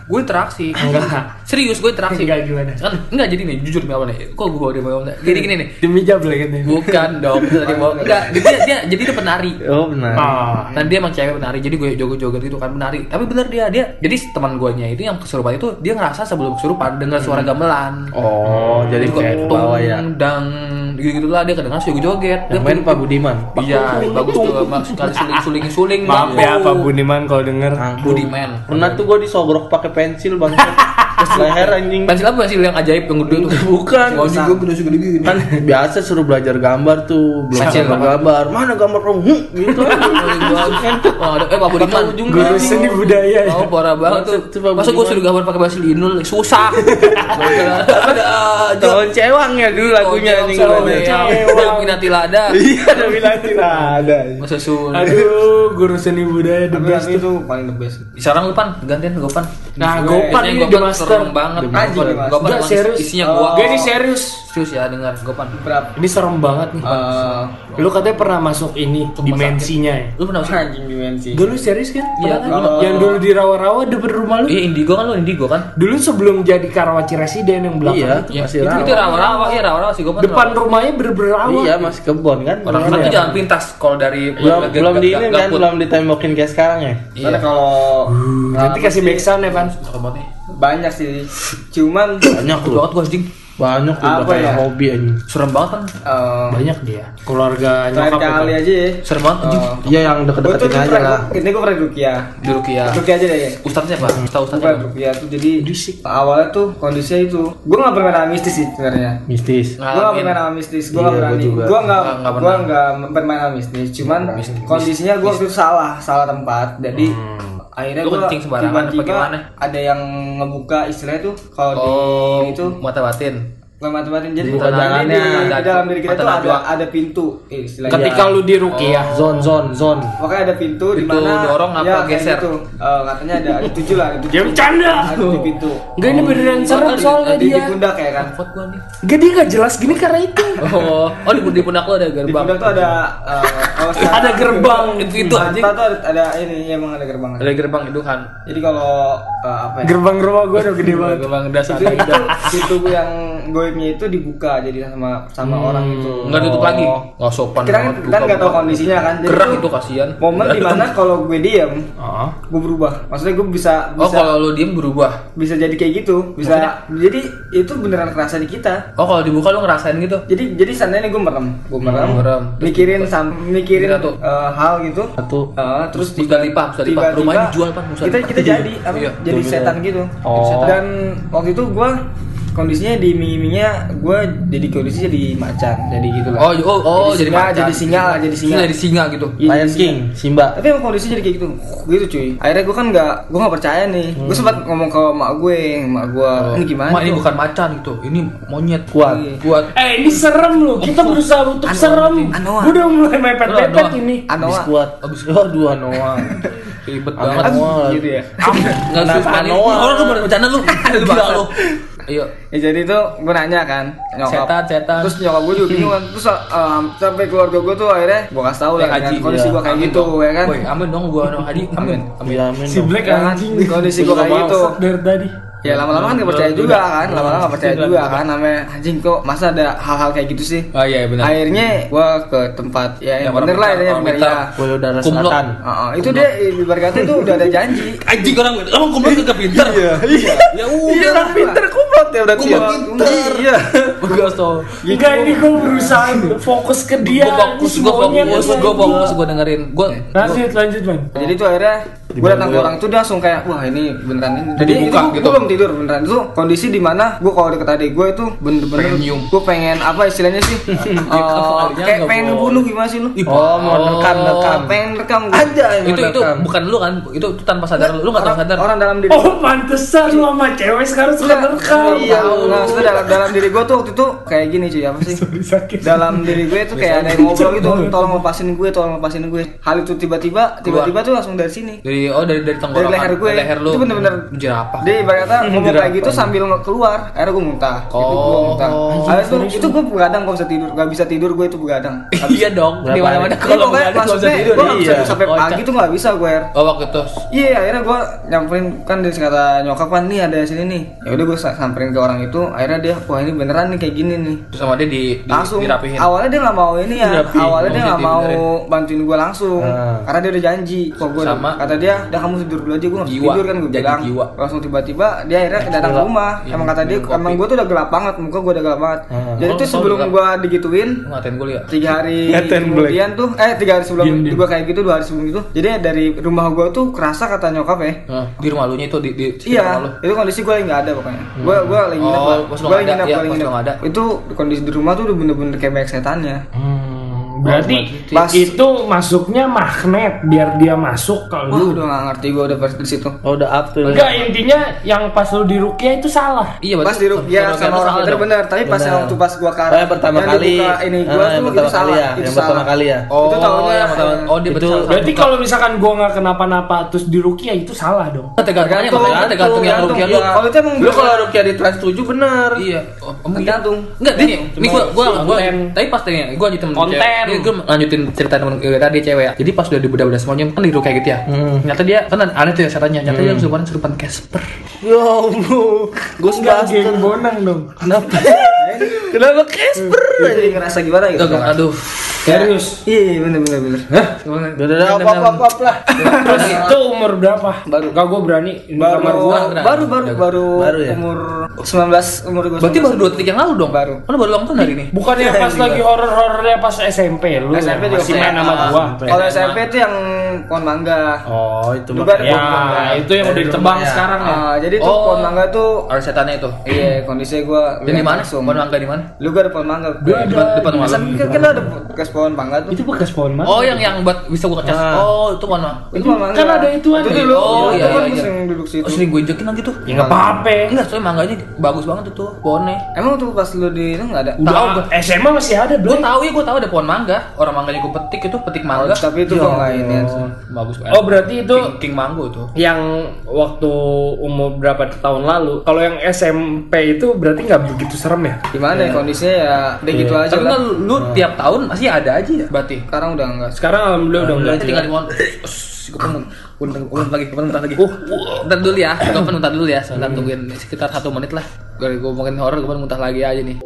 [SPEAKER 2] Gue interaksi.
[SPEAKER 4] Enggak.
[SPEAKER 2] Serius gue interaksi.
[SPEAKER 4] Enggak gimana?
[SPEAKER 2] Kan enggak jadi nih, jujur nih awalnya. Kok gue bawa dia bawa Jadi gini nih.
[SPEAKER 4] Demi jable ya.
[SPEAKER 2] Bukan dong, tadi mau enggak. Dia dia jadi dia penari.
[SPEAKER 3] Oh benar.
[SPEAKER 4] Ah.
[SPEAKER 2] Dan dia emang cewek penari, jadi gue joget-joget gitu kan penari. Tapi bener dia, dia jadi teman gue nya itu yang kesurupan itu dia ngerasa sebelum kesurupan dengar suara gamelan.
[SPEAKER 3] Oh, jadi kayak ke bawah ya.
[SPEAKER 2] dang gitu gitulah dia kedengar suka joget. Dia
[SPEAKER 3] Yang main Pak Budiman.
[SPEAKER 2] Iya, bagus tuh mas sekali suling suling suling.
[SPEAKER 4] Maaf ya Pak Buniman kalau denger.
[SPEAKER 2] Budiman.
[SPEAKER 3] Pernah tuh gue disogrok pakai pensil bang. Leher anjing.
[SPEAKER 2] Pensil apa pensil yang ajaib yang gede tuh?
[SPEAKER 3] Bukan.
[SPEAKER 2] Oh, juga gede segede gini.
[SPEAKER 3] Kan biasa suruh belajar gambar tuh, belum
[SPEAKER 2] apa?
[SPEAKER 3] gambar. Mana gambar kamu? Huh, gitu.
[SPEAKER 2] Oh, ada- eh Pak Budiman.
[SPEAKER 4] Guru seni budaya.
[SPEAKER 2] Oh parah banget tuh. Masa gue
[SPEAKER 3] Budiman.
[SPEAKER 2] suruh gambar pakai pensil inul susah. Ada.
[SPEAKER 3] Tahun cewang ya dulu lagunya anjing.
[SPEAKER 2] Udah minati lada.
[SPEAKER 3] Iya, ada bilang tidak ada.
[SPEAKER 2] Masa sul.
[SPEAKER 4] Aduh, guru seni budaya the
[SPEAKER 5] Tapi
[SPEAKER 4] best
[SPEAKER 5] itu paling the best.
[SPEAKER 2] Sekarang lu pan, gantian gue pan.
[SPEAKER 4] Nah,
[SPEAKER 5] Gue-
[SPEAKER 4] Gopan ini
[SPEAKER 2] Gopan
[SPEAKER 4] the master.
[SPEAKER 2] Serem banget.
[SPEAKER 5] Anjing,
[SPEAKER 2] Gopan, emang
[SPEAKER 4] serius.
[SPEAKER 2] Isinya gua.
[SPEAKER 4] Gue ini serius.
[SPEAKER 2] Serius ya dengar Gopan.
[SPEAKER 5] Berapa?
[SPEAKER 4] Ini serem banget nih.
[SPEAKER 5] Eh,
[SPEAKER 4] Lu katanya pernah masuk ini dimensinya ya?
[SPEAKER 2] Lu pernah masuk?
[SPEAKER 5] anjing dimensi.
[SPEAKER 4] Gue lu serius kan?
[SPEAKER 2] Iya.
[SPEAKER 4] Kan? Yang dulu di rawa-rawa depan rumah lu.
[SPEAKER 2] Iya Indigo kan lu Indigo kan?
[SPEAKER 4] Dulu sebelum jadi Karawaci Residen yang belakang
[SPEAKER 3] Iya,
[SPEAKER 4] itu.
[SPEAKER 2] Iya,
[SPEAKER 3] masih
[SPEAKER 2] itu,
[SPEAKER 3] rawa.
[SPEAKER 2] itu rawa-rawa, iya rawa-rawa sih Gopan.
[SPEAKER 4] Depan
[SPEAKER 2] rawa.
[SPEAKER 4] rumahnya bener-bener rawa.
[SPEAKER 3] Iya, masih kebon kan.
[SPEAKER 2] Orang
[SPEAKER 3] Iya.
[SPEAKER 2] tuh jalan pintas kalau dari
[SPEAKER 3] belum
[SPEAKER 2] gak-
[SPEAKER 3] belum
[SPEAKER 2] gak-
[SPEAKER 3] di
[SPEAKER 2] gak-
[SPEAKER 3] ini
[SPEAKER 2] gak
[SPEAKER 3] kan belum ditembokin kayak sekarang ya.
[SPEAKER 2] Iya.
[SPEAKER 5] Karena kalau
[SPEAKER 4] Nanti kasih backsound ya, Van.
[SPEAKER 5] Banyak sih. Cuman
[SPEAKER 3] Banyak tuh.
[SPEAKER 2] banget gua anjing.
[SPEAKER 3] Banyak tuh
[SPEAKER 5] Apa ya?
[SPEAKER 3] hobi anjing.
[SPEAKER 2] Serem banget kan.
[SPEAKER 5] eh,
[SPEAKER 4] Banyak dia. Keluarga
[SPEAKER 5] terakhir
[SPEAKER 4] nyokap
[SPEAKER 5] kali aja ya.
[SPEAKER 2] Serem banget anjing.
[SPEAKER 5] Eh,
[SPEAKER 3] Iya yang
[SPEAKER 5] Gue tuh
[SPEAKER 3] deket-deketin aja
[SPEAKER 5] pernah,
[SPEAKER 3] lah.
[SPEAKER 5] ini gue pernah di Rukia.
[SPEAKER 2] Di Rukia.
[SPEAKER 5] Rukia aja deh ya.
[SPEAKER 2] Ustadznya siapa? Ustaz
[SPEAKER 5] Gue
[SPEAKER 2] Ustaznya.
[SPEAKER 5] pernah di Rukia tuh jadi awalnya tuh kondisinya itu gue gak pernah nama mistis sih sebenarnya.
[SPEAKER 3] Mistis.
[SPEAKER 5] Gue gak pernah nama mistis, gue
[SPEAKER 3] Iya,
[SPEAKER 5] gak
[SPEAKER 3] gua
[SPEAKER 5] berani. Gue gak, gue
[SPEAKER 2] pernah.
[SPEAKER 5] gak bermain nama mistis. Cuman kondisinya gue itu salah, salah tempat. Jadi akhirnya gue
[SPEAKER 2] kencing sembarangan apa gimana?
[SPEAKER 5] ada yang ngebuka istilahnya tuh kalau
[SPEAKER 2] Oh,
[SPEAKER 5] di itu
[SPEAKER 2] mata batin.
[SPEAKER 5] Bukan mati-matiin jadi
[SPEAKER 3] Bukan
[SPEAKER 5] di-
[SPEAKER 3] jalannya.
[SPEAKER 5] di, di dalam diri kita
[SPEAKER 2] Mata
[SPEAKER 5] tuh ada ada pintu eh, istilahnya.
[SPEAKER 4] Ketika lu di Rukiah.
[SPEAKER 3] Zone zone zone.
[SPEAKER 5] Makanya ada pintu di
[SPEAKER 2] Pintu
[SPEAKER 5] mana
[SPEAKER 2] dorong apa
[SPEAKER 5] ya,
[SPEAKER 2] geser?
[SPEAKER 5] Gitu. Eh, katanya ada ada tujuh lah, ada tujuh.
[SPEAKER 4] Jangan bercanda.
[SPEAKER 5] Ada di pintu.
[SPEAKER 4] Enggak ini beneran serem soalnya
[SPEAKER 5] Di, di
[SPEAKER 4] dia.
[SPEAKER 5] pundak ya kan.
[SPEAKER 2] Fot gua nih.
[SPEAKER 4] Enggak dia gak jelas gini karena itu.
[SPEAKER 2] Oh, oh di, di pundak lu ada
[SPEAKER 5] Di
[SPEAKER 2] gerbang.
[SPEAKER 5] pundak tuh ada oh,
[SPEAKER 4] Ada gerbang.
[SPEAKER 2] Itu itu anjing.
[SPEAKER 5] Kita tuh ada, ada ini ya, emang ada gerbang.
[SPEAKER 2] Ada gerbang itu kan.
[SPEAKER 5] Jadi kalau eh, apa ya?
[SPEAKER 4] Gerbang rumah gua udah gede banget.
[SPEAKER 2] Gerbang dasar.
[SPEAKER 5] Itu, itu yang itu dibuka jadi sama sama orang itu.
[SPEAKER 2] Enggak tutup lagi. Enggak sopan.
[SPEAKER 5] Kita kan kita nggak tahu kondisinya kan. Jadi
[SPEAKER 2] Gerah
[SPEAKER 5] tuh
[SPEAKER 2] itu kasihan.
[SPEAKER 5] Momen di mana kalau gue diem,
[SPEAKER 4] Oh.
[SPEAKER 5] gue berubah. Maksudnya gue bisa
[SPEAKER 2] Oh,
[SPEAKER 5] bisa
[SPEAKER 2] kalau lu diem berubah.
[SPEAKER 5] bisa jadi kayak gitu. Bisa jadi itu beneran kerasa di kita.
[SPEAKER 2] Oh, kalau dibuka lu ngerasain gitu.
[SPEAKER 5] Jadi jadi seandainya gue merem, gue merem,
[SPEAKER 2] merem.
[SPEAKER 5] mikirin sam, mikirin eh, hal gitu.
[SPEAKER 3] Satu.
[SPEAKER 5] Eh, terus
[SPEAKER 2] Musdalifah, Musdalifah.
[SPEAKER 5] tiba-tiba
[SPEAKER 2] Rumahnya dijual, Musdalifah.
[SPEAKER 5] Kita kita jadi apa?
[SPEAKER 2] Iya,
[SPEAKER 5] jadi
[SPEAKER 3] dominan.
[SPEAKER 5] setan gitu.
[SPEAKER 3] Oh.
[SPEAKER 5] Dan waktu itu gue kondisinya di miminya gue jadi kondisi jadi macan, jadi gitu lah.
[SPEAKER 2] Oh, oh, oh, jadi,
[SPEAKER 5] singa,
[SPEAKER 2] macan.
[SPEAKER 5] jadi singa lah, jadi singa.
[SPEAKER 2] Jadi singa gitu.
[SPEAKER 5] Iya,
[SPEAKER 3] Lion
[SPEAKER 5] jadi
[SPEAKER 3] King, Simba.
[SPEAKER 5] tapi emang kondisinya jadi kayak gitu gitu cuy akhirnya gue kan nggak gue nggak percaya nih gue sempat ngomong ke mak gue mak gue ini gimana
[SPEAKER 2] Mak, ini
[SPEAKER 5] tuh?"
[SPEAKER 2] bukan macan gitu. Ini monyet
[SPEAKER 3] Kuat.
[SPEAKER 5] Iya.
[SPEAKER 2] Kuat.
[SPEAKER 4] Eh ini serem loh. Kita berusaha untuk
[SPEAKER 5] Anoa.
[SPEAKER 4] serem.
[SPEAKER 5] Anoa.
[SPEAKER 4] Udah mulai mepet-mepet
[SPEAKER 2] Anoa.
[SPEAKER 4] ini.
[SPEAKER 3] Abis
[SPEAKER 5] Anoa
[SPEAKER 3] kuat.
[SPEAKER 2] Abis
[SPEAKER 3] Aduh Anoa.
[SPEAKER 2] Ribet
[SPEAKER 3] Anoa.
[SPEAKER 2] banget.
[SPEAKER 5] gitu ya
[SPEAKER 2] susah nih.
[SPEAKER 3] Anoa?
[SPEAKER 2] Orang lu pada bercanda lu. Bangsa lu. Ayo.
[SPEAKER 5] Ya jadi tuh gue nanya kan nyokap
[SPEAKER 2] Setan, setan.
[SPEAKER 5] terus nyokap gue juga bingung kan terus um, sampai keluarga gue tuh akhirnya gue kasih tahu lah
[SPEAKER 2] Kayak
[SPEAKER 5] kan
[SPEAKER 2] haji,
[SPEAKER 5] kondisi
[SPEAKER 3] iya.
[SPEAKER 5] gue kayak
[SPEAKER 2] Amin
[SPEAKER 5] gitu
[SPEAKER 2] dong.
[SPEAKER 5] ya kan
[SPEAKER 2] Woi, amin dong gua anak haji. Amin. Amin.
[SPEAKER 3] Iya, amin
[SPEAKER 4] Si
[SPEAKER 3] dong.
[SPEAKER 4] Black
[SPEAKER 5] Ya kan?
[SPEAKER 4] anjing.
[SPEAKER 5] kondisi
[SPEAKER 3] Gua
[SPEAKER 5] gue kayak gitu
[SPEAKER 4] Dari tadi.
[SPEAKER 5] ya lama-lama kan gak percaya
[SPEAKER 2] Udah,
[SPEAKER 5] juga
[SPEAKER 2] udah.
[SPEAKER 5] kan lama-lama gak percaya
[SPEAKER 2] Udah,
[SPEAKER 5] juga
[SPEAKER 2] udah.
[SPEAKER 5] kan namanya anjing kok masa ada hal-hal kayak gitu sih
[SPEAKER 2] Oh iya benar.
[SPEAKER 5] akhirnya gue ke tempat ya yang
[SPEAKER 2] Yang
[SPEAKER 5] bener lah ya
[SPEAKER 2] pintar.
[SPEAKER 5] ya
[SPEAKER 3] Kuil udara selatan.
[SPEAKER 5] Heeh, itu dia ibarat kata itu udah ada janji
[SPEAKER 2] Anjing orang emang kumlot kagak pinter. Iya. Ya
[SPEAKER 3] Iya,
[SPEAKER 2] udah.
[SPEAKER 3] orang pinter kumlot ya ya berarti ya. Iya.
[SPEAKER 2] Bagus tuh.
[SPEAKER 4] Enggak ini gue berusaha fokus ke dia.
[SPEAKER 2] Gue fokus, gue fokus, gue fokus, gue dengerin. Gue
[SPEAKER 4] Lanjut lanjut man.
[SPEAKER 5] Jadi tuh akhirnya gue datang ke orang tuh dia langsung kayak wah ini beneran ini.
[SPEAKER 2] Jadi buka
[SPEAKER 5] itu
[SPEAKER 2] gitu.
[SPEAKER 5] gue belum tidur beneran itu kondisi di mana gue kalau deket adik gue itu bener-bener gue pengen apa istilahnya sih? Eh, kayak pengen ngebunuh gimana sih lu?
[SPEAKER 3] Oh, mau rekam rekam.
[SPEAKER 5] Pengen rekam gue.
[SPEAKER 3] Aja
[SPEAKER 2] itu itu bukan lu kan? Itu, itu tanpa sadar lu, lu nggak tanpa
[SPEAKER 5] orang,
[SPEAKER 2] sadar.
[SPEAKER 5] orang dalam diri
[SPEAKER 4] Oh pantesan lu sama cewek sekarang suka rekam.
[SPEAKER 5] Iya, nggak maksudnya dalam dalam diri gue tuh waktu itu kayak gini cuy apa sih?
[SPEAKER 4] Sakit.
[SPEAKER 5] dalam diri gue tuh kayak ada yang ngobrol gitu, tolong lepasin gue, tolong lepasin gue. Hal itu tiba-tiba, tiba-tiba tuh langsung dari sini.
[SPEAKER 2] Dari oh dari dari
[SPEAKER 5] Dari
[SPEAKER 2] tenggorokan,
[SPEAKER 5] leher gue,
[SPEAKER 2] leher lu.
[SPEAKER 5] itu bener-bener
[SPEAKER 2] jerapah.
[SPEAKER 5] Dia ibaratnya ngomong kayak gitu sambil keluar, akhirnya gue muntah. Itu gue
[SPEAKER 2] Oh.
[SPEAKER 5] muntah. Habis itu, itu gue begadang gak bisa tidur, gak bisa tidur gue itu begadang.
[SPEAKER 2] Iya dong. Di mana-mana
[SPEAKER 5] Iya,
[SPEAKER 2] kalau bisa tidur.
[SPEAKER 5] gue gak bisa
[SPEAKER 3] iya.
[SPEAKER 5] tidur sampai
[SPEAKER 2] Oh,
[SPEAKER 5] pagi tuh gak bisa gue.
[SPEAKER 2] Oh waktu itu.
[SPEAKER 5] Iya, akhirnya gue nyamperin kan dari kata nyokap kan nih ada sini nih. Ya udah gue samperin ke orang itu, akhirnya dia wah ini beneran nih kayak gini nih.
[SPEAKER 2] Terus sama dia di, di
[SPEAKER 5] langsung
[SPEAKER 2] dirapihin.
[SPEAKER 5] awalnya dia nggak mau ini ya
[SPEAKER 3] Dirapihin.
[SPEAKER 5] awalnya dia nggak mau
[SPEAKER 2] dibenerin.
[SPEAKER 5] bantuin gue langsung
[SPEAKER 3] Ah.
[SPEAKER 5] karena dia udah janji kok gue
[SPEAKER 2] Sama.
[SPEAKER 5] kata dia udah kamu tidur dulu aja gue nggak bisa
[SPEAKER 2] Jiwa.
[SPEAKER 5] tidur kan gue bilang
[SPEAKER 2] jiwa.
[SPEAKER 5] langsung tiba-tiba dia akhirnya datang ke rumah
[SPEAKER 2] Iya,
[SPEAKER 5] emang kata dia
[SPEAKER 2] minum kopi.
[SPEAKER 5] emang gue tuh udah gelap banget muka gue udah gelap banget
[SPEAKER 3] Ah.
[SPEAKER 5] jadi tuh sebelum gue digituin
[SPEAKER 2] Lu ngatain gue ya.
[SPEAKER 5] tiga hari kemudian tuh eh tiga hari sebelum
[SPEAKER 4] Diem, diem.
[SPEAKER 5] gue kayak gitu dua hari sebelum itu jadi dari rumah gue tuh kerasa kata nyokap ya
[SPEAKER 2] Nah, di rumah lu nya itu di di sekitar
[SPEAKER 5] Iya,
[SPEAKER 2] rumah lu.
[SPEAKER 5] itu kondisi gue lagi nggak ada pokoknya. Gue gue lagi nginep
[SPEAKER 2] Oh, pas lu nggak ada, iya,
[SPEAKER 5] gue lagi
[SPEAKER 2] pas lu
[SPEAKER 5] nginep.
[SPEAKER 2] nggak ada.
[SPEAKER 5] Itu kondisi di rumah tuh udah bener-bener kayak banyak setannya.
[SPEAKER 4] Hmm, berarti
[SPEAKER 5] Pas-
[SPEAKER 4] itu masuknya magnet biar dia masuk ke
[SPEAKER 5] Wah,
[SPEAKER 4] lu.
[SPEAKER 5] udah gak ngerti gue udah pas di situ.
[SPEAKER 3] Oh, udah up tuh.
[SPEAKER 4] Enggak intinya yang pas lu di Rukia itu salah.
[SPEAKER 2] Iya,
[SPEAKER 5] Pas di Rukia sama orang itu bener, tapi pas yang waktu pas gua
[SPEAKER 3] Oh, yang pertama
[SPEAKER 5] yang
[SPEAKER 3] kali.
[SPEAKER 5] ini
[SPEAKER 3] Ah,
[SPEAKER 5] gua
[SPEAKER 3] yang
[SPEAKER 5] tuh
[SPEAKER 3] pertama
[SPEAKER 5] itu salah.
[SPEAKER 3] kali ya,
[SPEAKER 5] Itu
[SPEAKER 3] yang pertama
[SPEAKER 5] salah.
[SPEAKER 3] kali ya.
[SPEAKER 2] Oh,
[SPEAKER 5] Itu
[SPEAKER 2] yang pertama. Oh, dia
[SPEAKER 3] itu-
[SPEAKER 2] berarti
[SPEAKER 4] kalau misalkan gua nggak kenapa-napa terus di Rukia itu salah dong.
[SPEAKER 2] tergantung aja makanya tergantung yang rukia lu.
[SPEAKER 5] iya. Kalau itu emang
[SPEAKER 3] Lu kalau Rukia di Trans 7 bener.
[SPEAKER 2] Iya. Oh, iya.
[SPEAKER 5] Tergantung.
[SPEAKER 2] Enggak, ini, gua gua gua tapi pas tanya, gua lanjutin temen
[SPEAKER 4] Konten.
[SPEAKER 2] Ini gua lanjutin cerita temen gue tadi cewek ya. Jadi pas udah dibedah-bedah semuanya kan di kayak gitu ya. Ternyata dia kan aneh tuh ya katanya. Ternyata dia kesurupan kesurupan Casper.
[SPEAKER 3] Ya Allah. Gus
[SPEAKER 4] Enggak geng bonang dong.
[SPEAKER 3] Kenapa? Kenapa Casper?
[SPEAKER 5] Jadi ngerasa gimana gitu.
[SPEAKER 2] Aduh.
[SPEAKER 4] Serius.
[SPEAKER 5] Iya, bener bener bener.
[SPEAKER 3] Udah udah apa apa apa lah.
[SPEAKER 4] Terus itu umur berapa?
[SPEAKER 5] Baru.
[SPEAKER 4] Gak gua berani.
[SPEAKER 5] Baru
[SPEAKER 4] kamar gua.
[SPEAKER 2] beneran.
[SPEAKER 5] baru baru baru
[SPEAKER 3] Baru ya?
[SPEAKER 5] umur 19 umur gua.
[SPEAKER 2] Berarti
[SPEAKER 5] 19.
[SPEAKER 2] baru dua detik yang lalu dong.
[SPEAKER 5] Baru.
[SPEAKER 2] Kan baru ulang tahun hari ini.
[SPEAKER 4] Bukannya pas lagi horor-horornya pas SMP lu
[SPEAKER 5] SMP juga
[SPEAKER 4] masih main sama gua.
[SPEAKER 5] Kalau SMP itu yang pohon mangga.
[SPEAKER 3] Oh, itu
[SPEAKER 5] Juga
[SPEAKER 4] Ya, itu yang udah ditebang
[SPEAKER 3] Ya.
[SPEAKER 4] sekarang ya.
[SPEAKER 5] Ah, jadi tuh
[SPEAKER 2] Oh.
[SPEAKER 5] pohon mangga tuh
[SPEAKER 2] Ada setannya itu.
[SPEAKER 5] iya kondisinya gua
[SPEAKER 2] di mana? Pohon mangga di mana?
[SPEAKER 5] Lu gua ada pohon mangga.
[SPEAKER 2] Di depan depan rumah lu.
[SPEAKER 5] Masa kan, kan ada bekas pohon mangga tuh.
[SPEAKER 4] Itu bekas pohon mana?
[SPEAKER 2] Oh, yang yang buat bisa gua kecas.
[SPEAKER 3] Ah.
[SPEAKER 2] Oh, itu pohon mangga.
[SPEAKER 5] Itu mangga.
[SPEAKER 4] kan ada ituan.
[SPEAKER 5] Itu dulu.
[SPEAKER 2] Oh,
[SPEAKER 5] itu
[SPEAKER 2] iya,
[SPEAKER 5] kan
[SPEAKER 2] iya,
[SPEAKER 5] gua
[SPEAKER 2] iya.
[SPEAKER 5] sering duduk situ.
[SPEAKER 2] Oh, sering gue injekin lagi tuh.
[SPEAKER 4] Ya nggak apa-apa.
[SPEAKER 2] Enggak, soalnya mangganya bagus banget tuh tuh pohonnya.
[SPEAKER 5] Emang tuh pas lu di itu enggak ada?
[SPEAKER 2] Tahu
[SPEAKER 4] Udah
[SPEAKER 2] gua.
[SPEAKER 4] SMA masih ada
[SPEAKER 2] Gue
[SPEAKER 4] belum?
[SPEAKER 2] tahu ya, gue tahu ada pohon mangga. Orang mangganya gue petik itu petik
[SPEAKER 5] Oh,
[SPEAKER 2] mangga.
[SPEAKER 5] tapi itu
[SPEAKER 4] Ya
[SPEAKER 5] kok enggak ini.
[SPEAKER 2] Bagus banget.
[SPEAKER 4] Oh berarti itu
[SPEAKER 2] King, King Mango tuh.
[SPEAKER 4] yang waktu umur berapa tahun lalu. Kalau yang SMP itu berarti nggak begitu serem ya?
[SPEAKER 5] Gimana ya kondisinya ya udah gitu aja
[SPEAKER 2] Tapi
[SPEAKER 5] lah.
[SPEAKER 2] kan lu tiap tahun masih ada aja ya berarti.
[SPEAKER 5] Sekarang udah enggak.
[SPEAKER 4] Sekarang alhamdulillah udah enggak.
[SPEAKER 2] Tinggal di. Gue pengen gue lagi, gue muntah lagi. Uh, bentar dulu ya. Gue pengen muntah dulu ya. Sebentar tungguin sekitar satu menit lah. Gue gue mungkin horor, gue pengen muntah lagi aja nih.